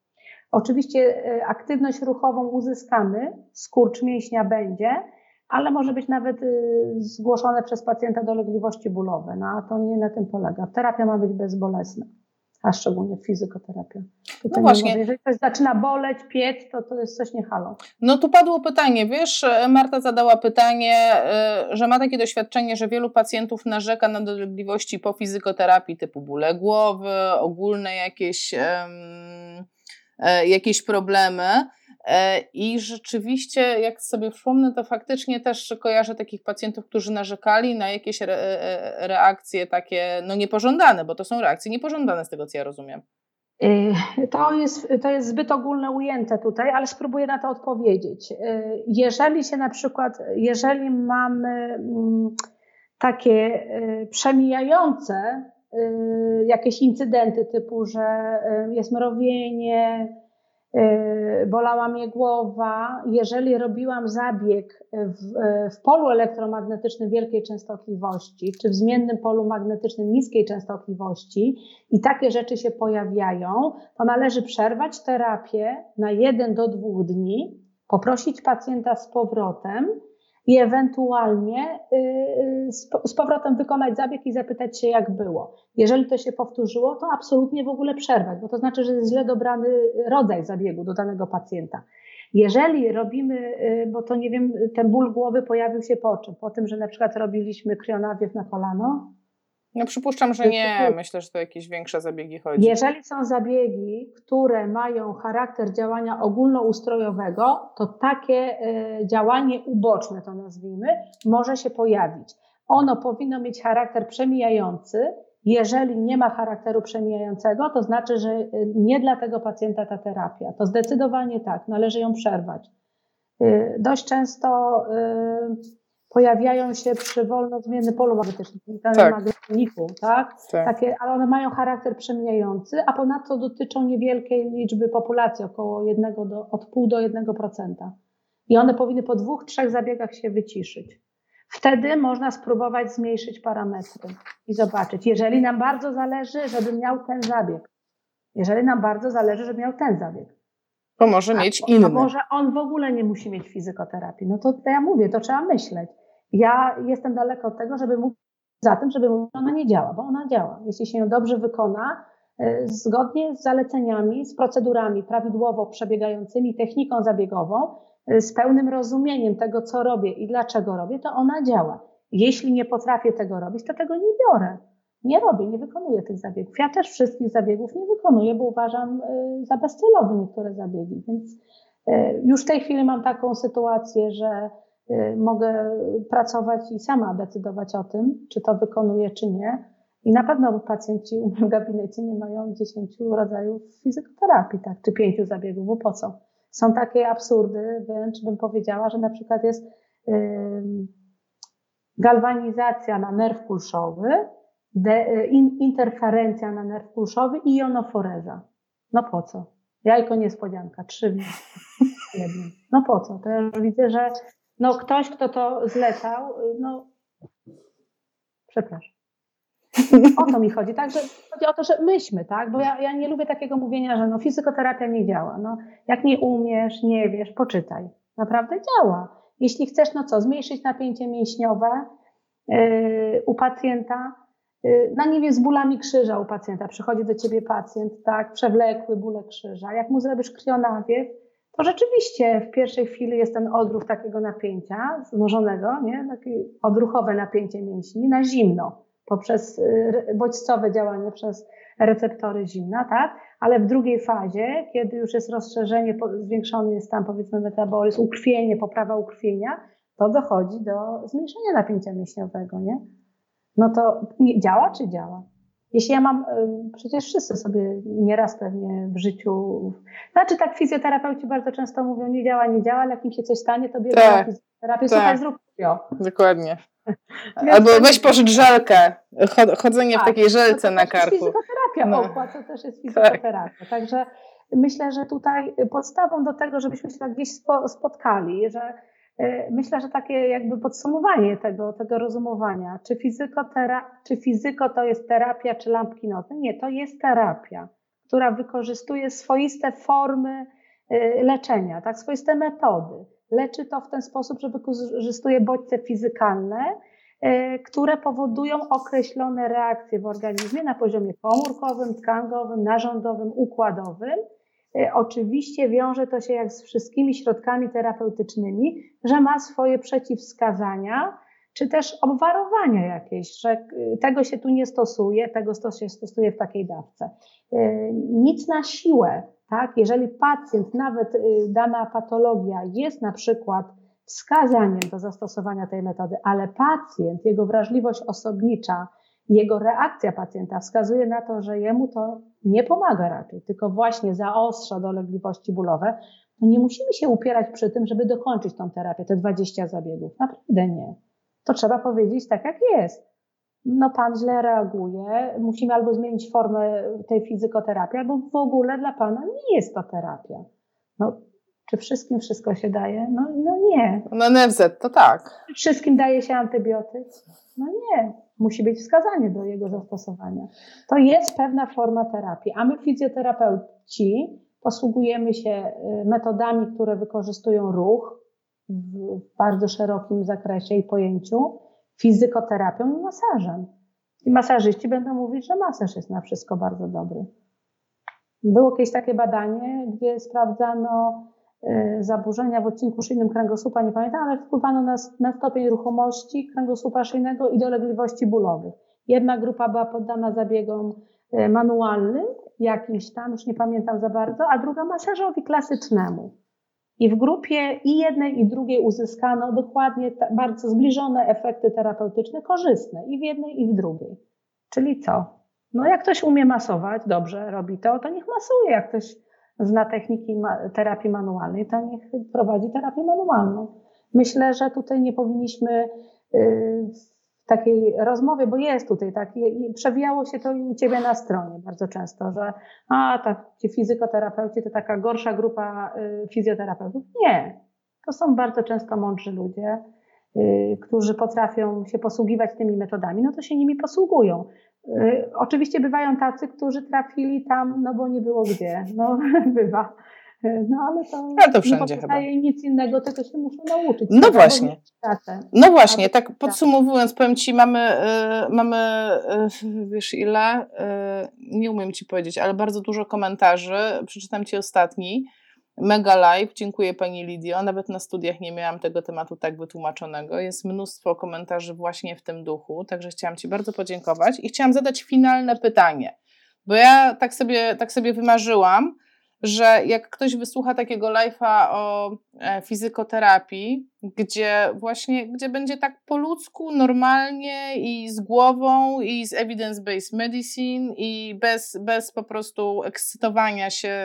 Oczywiście e, aktywność ruchową uzyskamy, skurcz mięśnia będzie, ale może być nawet e, zgłoszone przez pacjenta dolegliwości bólowe. No a to nie na tym polega. Terapia ma być bezbolesna, a szczególnie fizykoterapia. Tutaj no właśnie. Mówię, jeżeli ktoś zaczyna boleć, piec, to to jest coś nie halo. No tu padło pytanie, wiesz, Marta zadała pytanie, y, że ma takie doświadczenie, że wielu pacjentów narzeka na dolegliwości po fizykoterapii typu bóle głowy, ogólne jakieś, um, jakieś problemy. E, I rzeczywiście, jak sobie przypomnę, to faktycznie też kojarzę takich pacjentów, którzy narzekali na jakieś reakcje takie no niepożądane, bo to są reakcje niepożądane z tego, co ja rozumiem. To jest, to jest zbyt ogólne ujęte tutaj, ale spróbuję na to odpowiedzieć. Jeżeli się na przykład, jeżeli mamy mm, takie przemijające jakieś incydenty typu, że jest mrowienie, bolała mnie głowa. Jeżeli robiłam zabieg w, w, polu elektromagnetycznym wielkiej częstotliwości, czy w zmiennym polu magnetycznym niskiej częstotliwości i takie rzeczy się pojawiają, to należy przerwać terapię na jeden do dwóch dni, poprosić pacjenta z powrotem i ewentualnie y, y, z powrotem wykonać zabieg i zapytać się, jak było. Jeżeli to się powtórzyło, to absolutnie w ogóle przerwać, bo to znaczy, że jest źle dobrany rodzaj zabiegu do danego pacjenta. Jeżeli robimy, y, bo to nie wiem, ten ból głowy pojawił się po czym? Po tym, że na przykład robiliśmy krionawiew na kolano, No przypuszczam, że nie. Myślę, że to jakieś większe zabiegi chodzi. Jeżeli są zabiegi, które mają charakter działania ogólnoustrojowego, to takie y, działanie uboczne, to nazwijmy, może się pojawić. Ono powinno mieć charakter przemijający. Jeżeli nie ma charakteru przemijającego, to znaczy, że y, nie dla tego pacjenta ta terapia. To zdecydowanie tak, należy ją przerwać. Y, dość często pojawiają się przy wolnozmiennym polu magnetycznym, tak. magnetniku, tak? tak? Takie, ale one mają charakter przemijający, a ponadto dotyczą niewielkiej liczby populacji, około jednego do, od pół do 1%. I one powinny po dwóch, trzech zabiegach się wyciszyć. Wtedy można spróbować zmniejszyć parametry i zobaczyć, jeżeli nam bardzo zależy, żeby miał ten zabieg. Jeżeli nam bardzo zależy, żeby miał ten zabieg. To może mieć inny. A może on w ogóle nie musi mieć fizykoterapii. No to, to ja mówię, to trzeba myśleć. Ja jestem daleko od tego, żeby mówić za tym, żeby mówić, że ona nie działa, bo ona działa. Jeśli się ją dobrze wykona, e, zgodnie z zaleceniami, z procedurami prawidłowo przebiegającymi, techniką zabiegową, e, z pełnym rozumieniem tego, co robię i dlaczego robię, to ona działa. Jeśli nie potrafię tego robić, to tego nie biorę. Nie robię, nie wykonuję tych zabiegów. Ja też wszystkich zabiegów nie wykonuję, bo uważam e, za bezcelowe niektóre zabiegi. Więc już w tej chwili mam taką sytuację, że mogę pracować i sama decydować o tym, czy to wykonuję, czy nie. I na pewno pacjenci u mnie w gabinecie nie mają 10 rodzajów fizykoterapii, tak, czy pięciu zabiegów, bo po co? Są takie absurdy, wręcz bym powiedziała, że na przykład jest yy, galwanizacja na nerw pulszowy, de, y, in, interferencja na nerw pulszowy i jonoforeza. No po co? Jajko niespodzianka, trzy w jednym. No po co? To ja już widzę, że no ktoś, kto to zlecał, no przepraszam. O to mi chodzi, tak? Że chodzi o to, że myślmy, tak? Bo ja, ja nie lubię takiego mówienia, że no fizykoterapia nie działa. No, jak nie umiesz, nie wiesz, poczytaj. Naprawdę działa. Jeśli chcesz, no co, zmniejszyć napięcie mięśniowe yy, u pacjenta, yy, na nie wiem, z bólami krzyża u pacjenta. Przychodzi do ciebie pacjent, tak, przewlekły bóle krzyża. Jak mu zrobisz krionawiew, to rzeczywiście w pierwszej chwili jest ten odruch takiego napięcia złożonego, nie? takie odruchowe napięcie mięśni na zimno poprzez y, bodźcowe działanie przez receptory zimna, tak? Ale w drugiej fazie, kiedy już jest rozszerzenie, zwiększony jest tam powiedzmy metabolizm, ukrwienie, poprawa ukrwienia, to dochodzi do zmniejszenia napięcia mięśniowego, nie? No to nie, działa czy działa? Jeśli ja mam, przecież wszyscy sobie nieraz pewnie w życiu, znaczy tak fizjoterapeuci bardzo często mówią, nie działa, nie działa, ale jak im się coś stanie, to bierze tak, fizjoterapię, tak. słuchaj, zrób to. Dokładnie. Albo weź pożycz żelkę, chodzenie tak, w takiej żelce to na karku. To jest fizykoterapia, no. to też jest fizykoterapia. Tak. Także myślę, że tutaj podstawą do tego, żebyśmy się tak gdzieś spotkali, że E, myślę, że takie jakby podsumowanie tego, tego rozumowania, czy, czy fizyko to jest terapia, czy lampki nocne. Nie, to jest terapia, która wykorzystuje swoiste formy e, leczenia, tak, swoiste metody. Leczy to w ten sposób, że wykorzystuje bodźce fizykalne, e, które powodują określone reakcje w organizmie na poziomie komórkowym, tkankowym, narządowym, układowym E, oczywiście wiąże to się jak z wszystkimi środkami terapeutycznymi, że ma swoje przeciwwskazania, czy też obwarowania jakieś, że e, tego się tu nie stosuje, tego się stosuje w takiej dawce. E, nic na siłę, tak? Jeżeli pacjent, nawet dana patologia jest na przykład wskazaniem do zastosowania tej metody, ale pacjent, jego wrażliwość osobnicza, jego reakcja pacjenta wskazuje na to, że jemu to nie pomaga raczej, tylko właśnie zaostrza dolegliwości bólowe, to nie musimy się upierać przy tym, żeby dokończyć tą terapię, te 20 zabiegów. Naprawdę nie. To trzeba powiedzieć tak, jak jest. No pan źle reaguje, musimy albo zmienić formę tej fizykoterapii, albo w ogóle dla pana nie jest to terapia. No, czy wszystkim wszystko się daje? No, no nie. Na NFZ to tak. Wszystkim daje się antybiotyk? No nie musi być wskazanie do jego zastosowania. To jest pewna forma terapii, a my fizjoterapeuci posługujemy się y, metodami, które wykorzystują ruch w bardzo szerokim zakresie i pojęciu, fizykoterapią i masażem. I masażyści będą mówić, że masaż jest na wszystko bardzo dobry. Było kiedyś takie badanie, gdzie sprawdzano zaburzenia w odcinku szyjnym kręgosłupa, nie pamiętam, ale wpływano na, na stopień ruchomości kręgosłupa szyjnego i dolegliwości bólowych. Jedna grupa była poddana zabiegom e, manualnym, jakimś tam, już nie pamiętam za bardzo, a druga masażowi klasycznemu. I w grupie i jednej, i drugiej uzyskano dokładnie bardzo zbliżone efekty terapeutyczne, korzystne i w jednej, i w drugiej. Czyli co? No jak ktoś umie masować, dobrze robi to, to niech masuje. Jak ktoś zna techniki terapii manualnej, to niech prowadzi terapię manualną. Myślę, że tutaj nie powinniśmy y, w takiej rozmowie, bo jest tutaj tak, przewijało się to i u Ciebie na stronie bardzo często, że a, tak, ci fizykoterapeuci to taka gorsza grupa y, fizjoterapeutów. Nie. To są bardzo często mądrzy ludzie, y, którzy potrafią się posługiwać tymi metodami, no to się nimi posługują. Oczywiście bywają tacy, którzy trafili tam, no bo nie było gdzie. No, bywa. No ale to, ale to wszędzie nie chyba. nic innego, tylko się muszą nauczyć. No właśnie. No właśnie, tak podsumowując, powiem Ci, mamy, y, mamy y, wiesz ile, y, nie umiem Ci powiedzieć, ale bardzo dużo komentarzy, przeczytam Ci ostatni, mega live, dziękuję Pani Lidio, nawet na studiach nie miałam tego tematu tak wytłumaczonego, jest mnóstwo komentarzy właśnie w tym duchu, także chciałam Ci bardzo podziękować i chciałam zadać finalne pytanie, bo ja tak sobie, tak sobie wymarzyłam, że jak ktoś wysłucha takiego live'a o e, fizykoterapii, gdzie właśnie, gdzie będzie tak po ludzku, normalnie i z głową i z evidence-based medicine i bez, bez po prostu ekscytowania się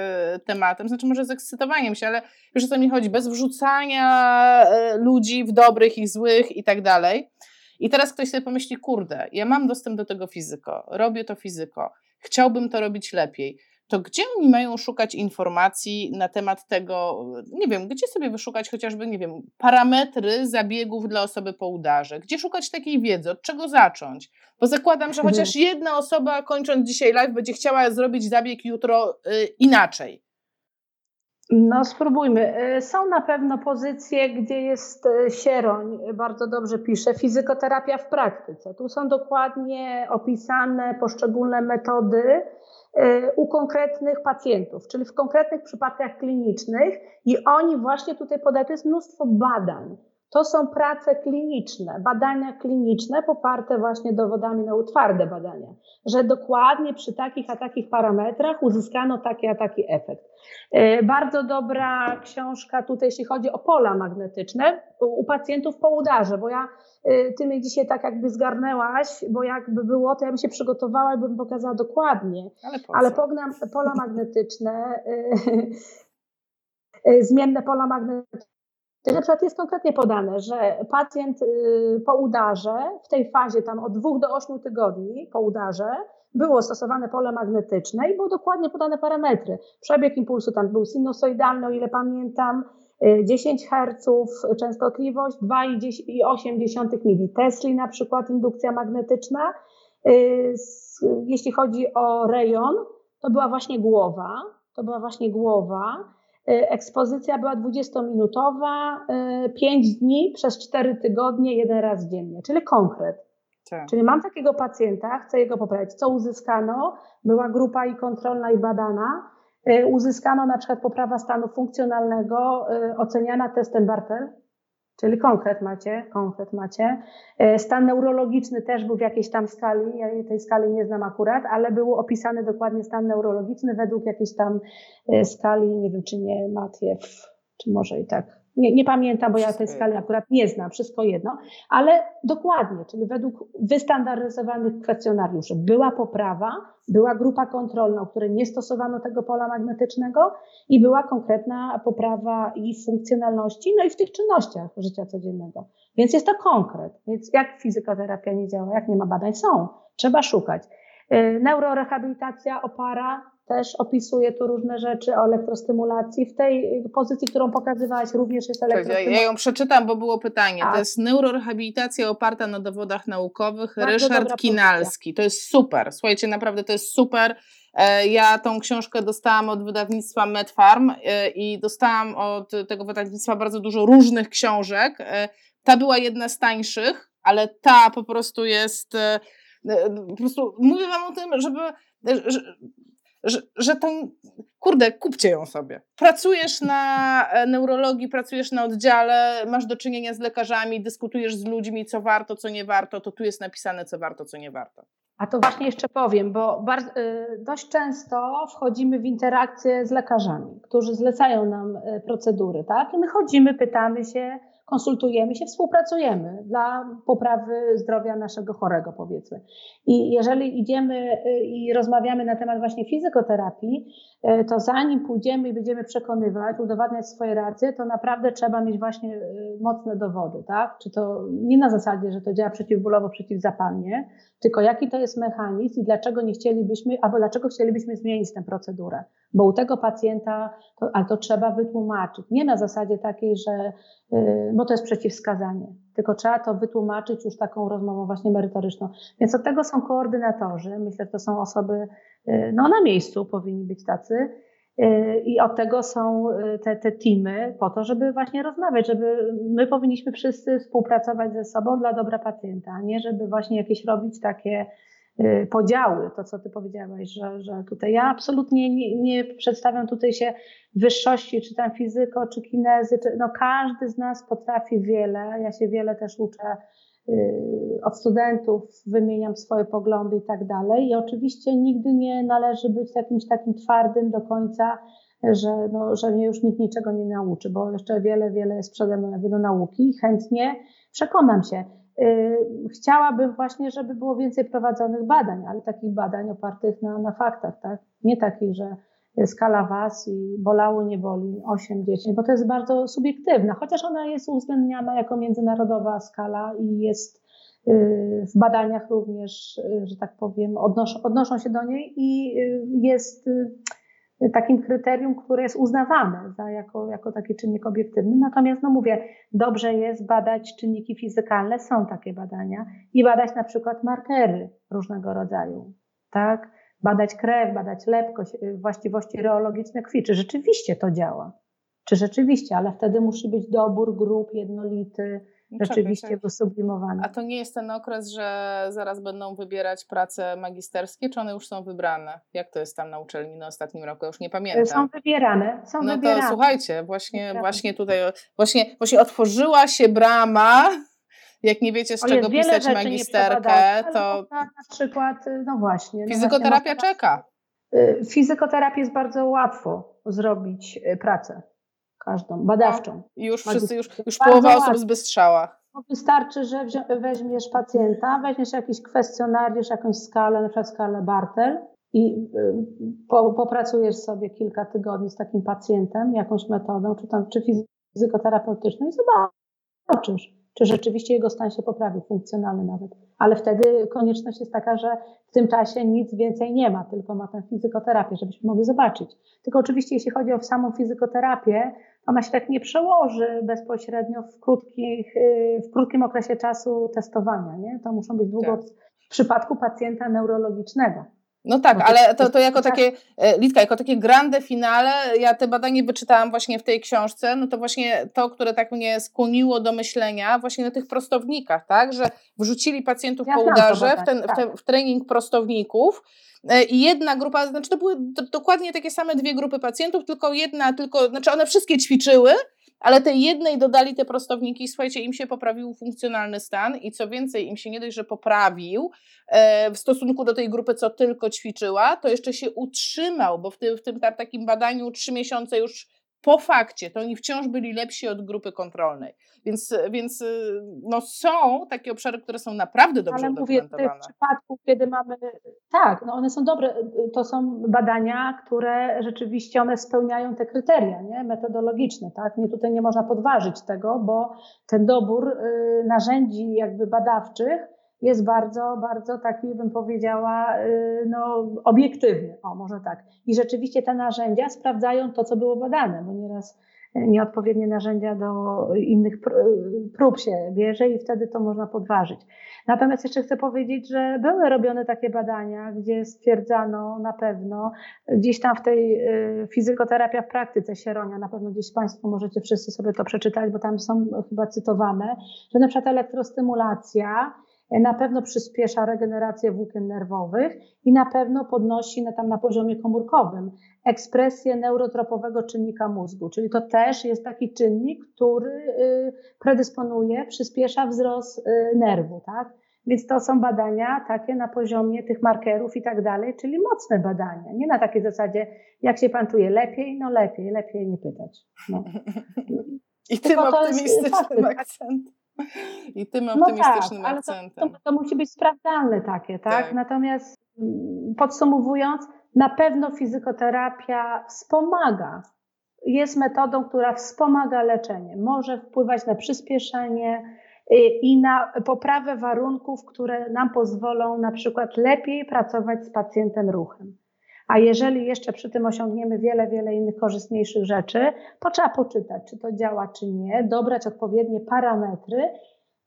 tematem, znaczy może z ekscytowaniem się, ale wiesz o co mi chodzi, bez wrzucania e, ludzi w dobrych i złych i tak dalej. I teraz ktoś sobie pomyśli, kurde, ja mam dostęp do tego fizyko, robię to fizyko, chciałbym to robić lepiej to gdzie oni mają szukać informacji na temat tego, nie wiem, gdzie sobie wyszukać chociażby, nie wiem, parametry zabiegów dla osoby po udarze? Gdzie szukać takiej wiedzy? Od czego zacząć? Bo zakładam, że chociaż mhm. jedna osoba kończąc dzisiaj live będzie chciała zrobić zabieg jutro y, inaczej. No spróbujmy. Y, są na pewno pozycje, gdzie jest y, Sieroń, bardzo dobrze pisze, fizykoterapia w praktyce. Tu są dokładnie opisane poszczególne metody, u konkretnych pacjentów, czyli w konkretnych przypadkach klinicznych i oni właśnie tutaj podają, to jest mnóstwo badań. To są prace kliniczne, badania kliniczne poparte właśnie dowodami na twarde badania, że dokładnie przy takich a takich parametrach uzyskano taki a taki efekt. Y, bardzo dobra książka tutaj, jeśli chodzi o pola magnetyczne u pacjentów po udarze, bo ja Y, ty mnie dzisiaj tak jakby zgarnęłaś, bo jakby było, to ja bym się przygotowała i bym pokazała dokładnie. Ale, Ale pognam pola magnetyczne, y, zmienne pola magnetyczne. Na przykład jest konkretnie podane, że pacjent po udarze, w tej fazie tam od dwóch do ośmiu tygodni po udarze, było stosowane pole magnetyczne i było dokładnie podane parametry. Przebieg impulsu tam był sinusoidalny, o ile pamiętam, 10 Hz częstotliwość, 2,8 militesli na przykład indukcja magnetyczna. Y, jeśli chodzi o rejon, to była właśnie głowa, to była właśnie głowa. Y, ekspozycja była 20-minutowa, 5 y, dni przez 4 tygodnie, jeden raz dziennie, czyli konkret. Tak. Czyli mam takiego pacjenta, chcę jego poprawić. Co uzyskano? Była grupa i kontrolna i badana. E, uzyskano na przykład poprawa stanu funkcjonalnego oceniana testem Bartel, czyli konkret macie, konkret macie. E, stan neurologiczny też był w jakiejś tam skali, ja tej skali nie znam akurat, ale był opisany dokładnie stan neurologiczny według jakiejś tam skali, nie wiem czy nie Matiew, czy może i tak nie, nie pamiętam, bo ja tej skali akurat nie znam, wszystko jedno, ale dokładnie, czyli według wystandaryzowanych kwestionariuszy była poprawa, była grupa kontrolna, u której nie stosowano tego pola magnetycznego i była konkretna poprawa i w funkcjonalności, no i w tych czynnościach życia codziennego. Więc jest to konkret. Więc jak fizykoterapia nie działa, jak nie ma badań, są. Trzeba szukać. Y, neurorehabilitacja, opara, też opisuje tu różne rzeczy o elektrostymulacji. W tej pozycji, którą pokazywałaś, również jest elektrostymulacja. Ja ją przeczytam, bo było pytanie. To jest neurorehabilitacja oparta na dowodach naukowych. Bardzo Ryszard Kinalski. Pozycja. To jest super. Słuchajcie, naprawdę to jest super. E, ja tą książkę dostałam od wydawnictwa Medfarm e, i dostałam od tego wydawnictwa bardzo dużo różnych książek. E, ta była jedna z tańszych, ale ta po prostu jest. Po prostu mówię Wam o tym, żeby że, że kurde, kupcie ją sobie. Pracujesz na e, neurologii, pracujesz na oddziale, masz do czynienia z lekarzami, dyskutujesz z ludźmi, co warto, co nie warto, to tu jest napisane, co warto, co nie warto. A to właśnie jeszcze powiem, bo bardzo, dość często wchodzimy w interakcję z lekarzami, którzy zlecają nam e, procedury, tak? I my chodzimy, pytamy się, konsultujemy się, współpracujemy dla poprawy zdrowia naszego chorego, powiedzmy. I jeżeli idziemy y, i rozmawiamy na temat właśnie fizykoterapii, y, to zanim pójdziemy i będziemy przekonywać, udowadniać swoje racje, to naprawdę trzeba mieć właśnie y, mocne dowody, tak? Czy to nie na zasadzie, że to działa przeciwbólowo, przeciwzapalnie, tylko jaki to jest mechanizm i dlaczego nie chcielibyśmy, albo dlaczego chcielibyśmy zmienić tę procedurę. Bo u tego pacjenta, to, ale to trzeba wytłumaczyć. Nie na zasadzie takiej, że, yy, bo to jest przeciwwskazanie, tylko trzeba to wytłumaczyć już taką rozmową właśnie merytoryczną. Więc od tego są koordynatorzy. Myślę, że to są osoby yy, no, na miejscu, powinni być tacy. Yy, I od tego są te, te teamy po to, żeby właśnie rozmawiać, żeby my powinniśmy wszyscy współpracować ze sobą dla dobra pacjenta, a nie żeby właśnie jakieś robić takie Y, podziały, to co ty powiedziałaś, że, że tutaj ja absolutnie nie, nie przedstawiam tutaj się wyższości, czy tam fizyko, czy kinezy, czy, no każdy z nas potrafi wiele, ja się wiele też uczę y, od studentów, wymieniam swoje poglądy i tak dalej i oczywiście nigdy nie należy być jakimś takim twardym do końca, że, no, że mnie już nikt niczego nie nauczy, bo jeszcze wiele, wiele jest przede mną jakby do nauki i chętnie przekonam się. Y, chciałabym właśnie, żeby było więcej prowadzonych badań, ale takich badań opartych na, na faktach, tak? Nie takich, że skala was i bolało, nie boli 8, 10, bo to jest bardzo subiektywna, chociaż ona jest uwzględniana jako międzynarodowa skala i jest y, w badaniach również, y, że tak powiem, odnoszą, odnoszą się do niej i jest takim kryterium, które jest uznawane za jako, jako taki czynnik obiektywny. Natomiast, no mówię, dobrze jest badać czynniki fizykalne, są takie badania, i badać na przykład markery różnego rodzaju, tak? Badać krew, badać lepkość, y, właściwości reologiczne krwi. Czy rzeczywiście to działa? Czy rzeczywiście, ale wtedy musi być dobór grup jednolity, no rzeczywiście czekaj, wysublimowane. A to nie jest ten okres, że zaraz będą wybierać prace magisterskie, czy one już są wybrane? Jak to jest tam na uczelni na ostatnim roku? Ja już nie pamiętam. Są wybierane, są no wybierane. to słuchajcie, właśnie, właśnie tutaj, właśnie, właśnie otworzyła się brama jak nie wiecie, z o, czego pisać magisterkę, to. Na przykład, no właśnie. No fizykoterapia właśnie, czeka. Y, fizykoterapię jest bardzo łatwo zrobić y, pracę każdą, badawczą. I już wszyscy, już, już połowa osób zbystrzała. No, wystarczy, że weźmiesz pacjenta, weźmiesz jakiś kwestionariusz, jakąś skalę, na przykład skalę Bartel i y, po, popracujesz sobie kilka tygodni z takim pacjentem, jakąś metodą, czy tam, czy fizykoterapeutyczną i zobaczysz, czy rzeczywiście jego stan się poprawił, funkcjonalny nawet. Ale wtedy konieczność jest taka, że w tym czasie nic więcej nie ma, tylko ma tę fizykoterapię, żebyśmy mogli zobaczyć. Tylko oczywiście, jeśli chodzi o samą fizykoterapię, ona się tak nie przełoży bezpośrednio w, krótkich, y, w krótkim okresie czasu testowania. Nie? To muszą być długo tak. w przypadku pacjenta neurologicznego. No tak, ale to, to jako takie, e, Litka, jako takie grande finale, ja te badanie wyczytałam właśnie w tej książce, no to właśnie to, które tak mnie skłoniło do myślenia właśnie na tych prostownikach, tak, że wrzucili pacjentów ja po udarze w, ten, tak. w, te, w trening prostowników e, i jedna grupa, znaczy to były dokładnie takie same dwie grupy pacjentów, tylko jedna, tylko, znaczy one wszystkie ćwiczyły, ale tej jednej dodali te prostowniki, słuchajcie, im się poprawił funkcjonalny stan i co więcej, im się nie dość, że poprawił e, w stosunku do tej grupy, co tylko ćwiczyła, to jeszcze się utrzymał, bo w tym, w tym takim badaniu trzy miesiące już po fakcie, to oni wciąż byli lepsi od grupy kontrolnej. Więc, więc no, są takie obszary, które są naprawdę dobrze Ale mówię, w przypadku, kiedy mamy, tak, no one są dobre, to są badania, które rzeczywiście one spełniają te kryteria nie? metodologiczne, tak? Nie, tutaj nie można podważyć tego, bo ten dobór y, narzędzi jakby badawczych jest bardzo, bardzo taki, bym powiedziała, y, no, obiektywny, o może tak. I rzeczywiście te narzędzia sprawdzają to, co było badane, bo nieraz nieodpowiednie narzędzia do innych prób się bierze i wtedy to można podważyć. Natomiast jeszcze chcę powiedzieć, że były robione takie badania, gdzie stwierdzano na pewno, gdzieś tam w tej y, fizykoterapia w praktyce Sieronia, na pewno gdzieś Państwo możecie wszyscy sobie to przeczytać, bo tam są chyba cytowane, że na przykład elektrostymulacja na pewno przyspiesza regenerację włókien nerwowych i na pewno podnosi na, tam na poziomie komórkowym ekspresję neurotropowego czynnika mózgu, czyli to też jest taki czynnik, który y, predysponuje, przyspiesza wzrost y, nerwu, tak? Więc to są badania takie na poziomie tych markerów i tak dalej, czyli mocne badania. Nie na takiej zasadzie, jak się pan czuje lepiej, no lepiej, lepiej nie pytać. No. I tym optymistycznym akcentem. I tym optymistycznym no tak, akcentem. Ale to, to, to, musi być sprawdzalne takie, tak? tak? Natomiast mm, podsumowując, na pewno fizykoterapia wspomaga. Jest metodą, która wspomaga leczenie. Może wpływać na przyspieszenie y, i na poprawę warunków, które nam pozwolą na przykład lepiej pracować z pacjentem ruchem. A jeżeli jeszcze przy tym osiągniemy wiele, wiele innych korzystniejszych rzeczy, to trzeba poczytać, czy to działa, czy nie, dobrać odpowiednie parametry.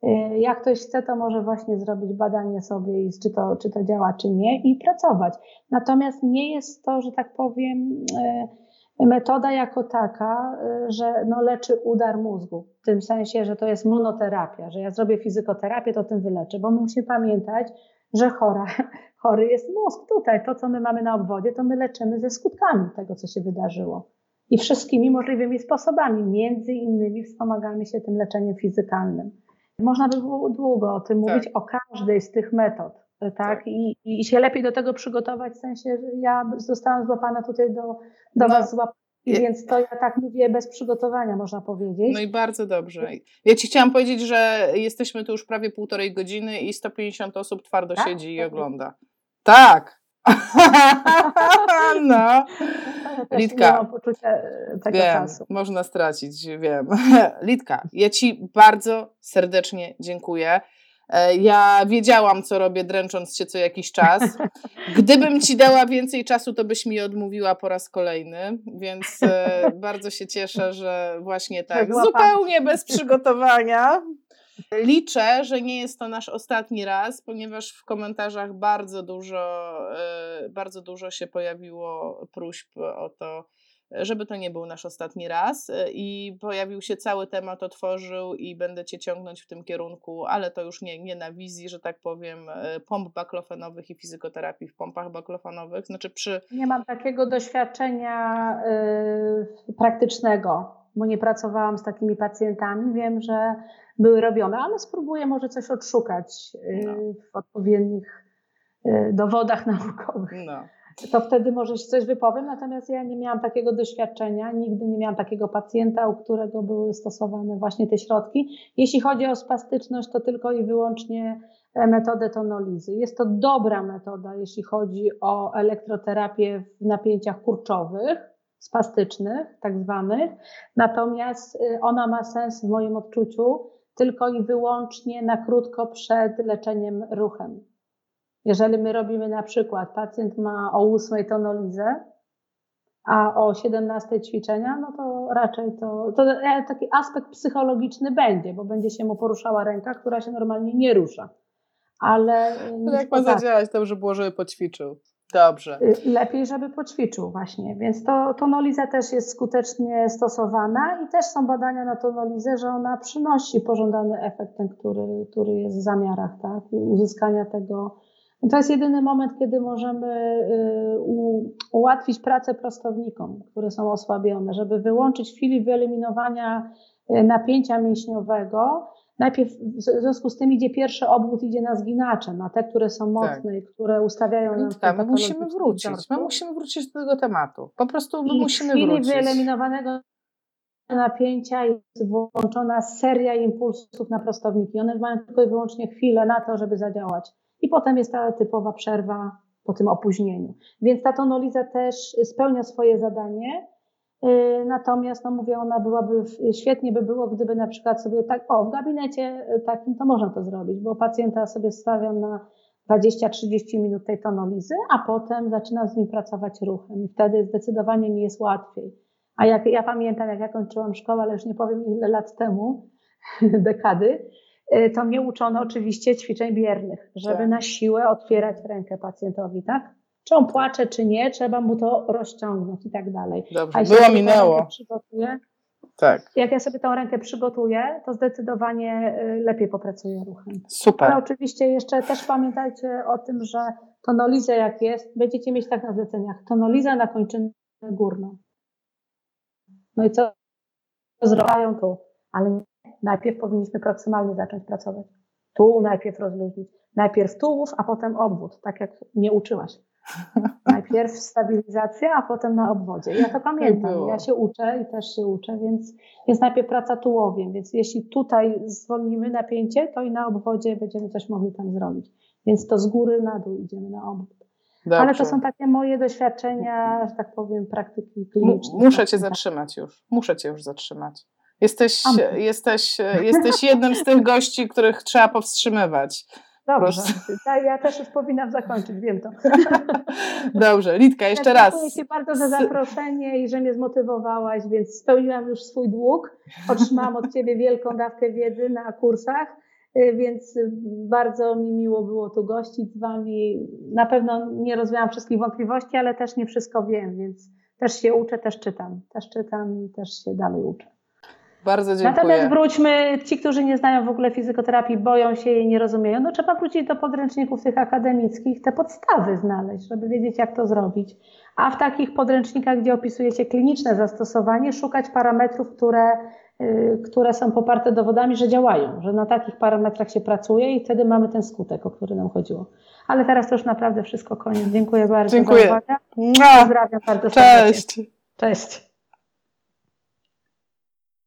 Y, jak ktoś chce, to może właśnie zrobić badanie sobie, czy to, czy to działa, czy nie, i pracować. Natomiast nie jest to, że tak powiem, y, metoda jako taka, y, że no leczy udar mózgu. W tym sensie, że to jest monoterapia, że ja zrobię fizykoterapię, to tym wyleczę, bo musimy pamiętać, że chora, chory jest mózg. Tutaj to, co my mamy na obwodzie, to my leczymy ze skutkami tego, co się wydarzyło. I wszystkimi możliwymi sposobami, między innymi wspomagamy się tym leczeniem fizykalnym. Można by było długo o tym tak. mówić, o każdej z tych metod, tak? tak. I, I się lepiej do tego przygotować, w sensie, że ja zostałam złapana tutaj do, do no. Was więc to ja tak mówię bez przygotowania, można powiedzieć. No i bardzo dobrze. Ja Ci chciałam powiedzieć, że jesteśmy tu już prawie półtorej godziny i 150 osób twardo tak? siedzi i ogląda. Tak! no. Litka. Nie mam poczucia e, tego wiem, czasu. Można stracić, wiem. Litka, ja Ci bardzo serdecznie dziękuję. E, ja wiedziałam, co robię, dręcząc się co jakiś czas. Gdybym ci dała więcej czasu, to byś mi odmówiła po raz kolejny, więc e, bardzo się cieszę, że właśnie tak, zupełnie bez przygotowania. Liczę, że nie jest to nasz ostatni raz, ponieważ w komentarzach bardzo dużo, e, bardzo dużo się pojawiło próśb o to, żeby to nie był nasz ostatni raz. E, I pojawił się cały temat, otworzył i będę Cię ciągnąć w tym kierunku, ale to już nie, nie na wizji, że tak powiem, e, pomp baklofenowych i fizykoterapii w pompach baklofenowych. Znaczy przy... Nie mam takiego doświadczenia yy, praktycznego, bo nie pracowałam z takimi pacjentami. Wiem, że były robione, ale spróbuję może coś odszukać yy, no. w odpowiednich yy, dowodach naukowych. No to wtedy może się coś wypowiem, natomiast ja nie miałam takiego doświadczenia, nigdy nie miałam takiego pacjenta, u którego były stosowane właśnie te środki. Jeśli chodzi o spastyczność, to tylko i wyłącznie e, metodę tonolizy. Jest to dobra metoda, jeśli chodzi o elektroterapię w napięciach kurczowych, spastycznych, tak zwanych, natomiast e, ona ma sens w moim odczuciu tylko i wyłącznie na krótko przed leczeniem ruchem. Jeżeli my robimy na przykład, pacjent ma o 8 tonolizę, a o 17 ćwiczenia, no to raczej to, to taki aspekt psychologiczny będzie, bo będzie się mu poruszała ręka, która się normalnie nie rusza. Ale. No jak ma zadziałać, to żeby było, żeby poćwiczył. Dobrze. Y, lepiej, żeby poćwiczył właśnie. Więc to tonoliza też jest skutecznie stosowana i też są badania na tonolizę, że ona przynosi pożądany efekt, ten, który, który jest w zamiarach, tak? Uzyskania tego to jest jedyny moment, kiedy możemy y, ułatwić pracę prostownikom, które są osłabione, żeby wyłączyć w chwili wyeliminowania y, napięcia mięśniowego. Najpierw w związku z tym idzie pierwszy obwód, idzie na zginacze, na te, które są tak. mocne tak. i które ustawiają nam tak, my musimy wrócić, my musimy wrócić do tego tematu. Po prostu my I musimy w chwili wrócić. wyeliminowanego napięcia jest włączona seria impulsów na prostowniki. One mają tylko i wyłącznie chwilę na to, żeby zadziałać i potem jest ta typowa przerwa po tym opóźnieniu. Więc ta tonoliza też spełnia swoje zadanie. Y, natomiast, no mówię, ona byłaby, świetnie by było, gdyby na przykład sobie tak, o, w gabinecie takim to można to zrobić, bo pacjenta sobie stawiam na 20-30 minut tej tonolizy, a potem zaczynam z nim pracować ruchem i wtedy zdecydowanie mi jest łatwiej. A jak ja pamiętam, jak ja kończyłam szkołę, ale już nie powiem ile lat temu, dekady, Y, to mnie uczono oczywiście ćwiczeń biernych, żeby tak. na siłę otwierać rękę pacjentowi, tak? Czy on płacze, czy nie, trzeba mu to rozciągnąć i tak dalej. Dobrze, było minęło. Tak. Jak ja sobie tą rękę przygotuję, to zdecydowanie y, lepiej popracuję ruchem. Super. Ale oczywiście jeszcze też pamiętajcie o tym, że tonoliza jak jest, będziecie mieć tak na zleceniach, tonoliza na kończynę górną. No i co zrobią tu? Ale najpierw powinniśmy proksymalnie zacząć pracować. Tu najpierw rozluźnić. Najpierw tułów, a potem obwód, tak jak mnie uczyłaś. Najpierw stabilizacja, a potem na obwodzie. Ja to pamiętam. Ja się uczę i też się uczę, więc jest najpierw praca tułowiem. Więc jeśli tutaj zwolnimy napięcie, to i na obwodzie będziemy coś mogli tam zrobić. Więc to z góry na dół idziemy na obwód. Dobrze. Ale to są takie moje doświadczenia, że tak powiem, praktyki klinicznej. Muszę cię zatrzymać już. Muszę cię już zatrzymać. Jesteś, jesteś, jesteś jednym z tych gości, których trzeba powstrzymywać. Dobrze, ja też już powinnam zakończyć, wiem to. Dobrze, Litka, jeszcze raz. Dziękuję Ci bardzo za zaproszenie i że mnie zmotywowałaś, więc spełniłam już swój dług. Otrzymałam od Ciebie wielką dawkę wiedzy na kursach, y, więc bardzo mi miło było tu gościć z Wami. Na pewno nie rozwiałam wszystkich wątpliwości, ale też nie wszystko wiem, więc też się uczę, też czytam. Też czytam i też się dalej uczę. Bardzo dziękuję. Natomiast wróćmy, ci, którzy nie znają w ogóle fizykoterapii, boją się jej, nie rozumieją, no trzeba wrócić do podręczników tych akademickich, te podstawy znaleźć, żeby wiedzieć, jak to zrobić. A w takich podręcznikach, gdzie opisuje się kliniczne zastosowanie, szukać parametrów, które, yy, które są poparte dowodami, że działają, że na takich parametrach się pracuje i wtedy mamy ten skutek, o który nam chodziło. Ale teraz to już naprawdę wszystko koniec. Dziękuję bardzo Dziękuję. za uwagę. Pozdrawiam bardzo serdecznie. Cześć. Cześć.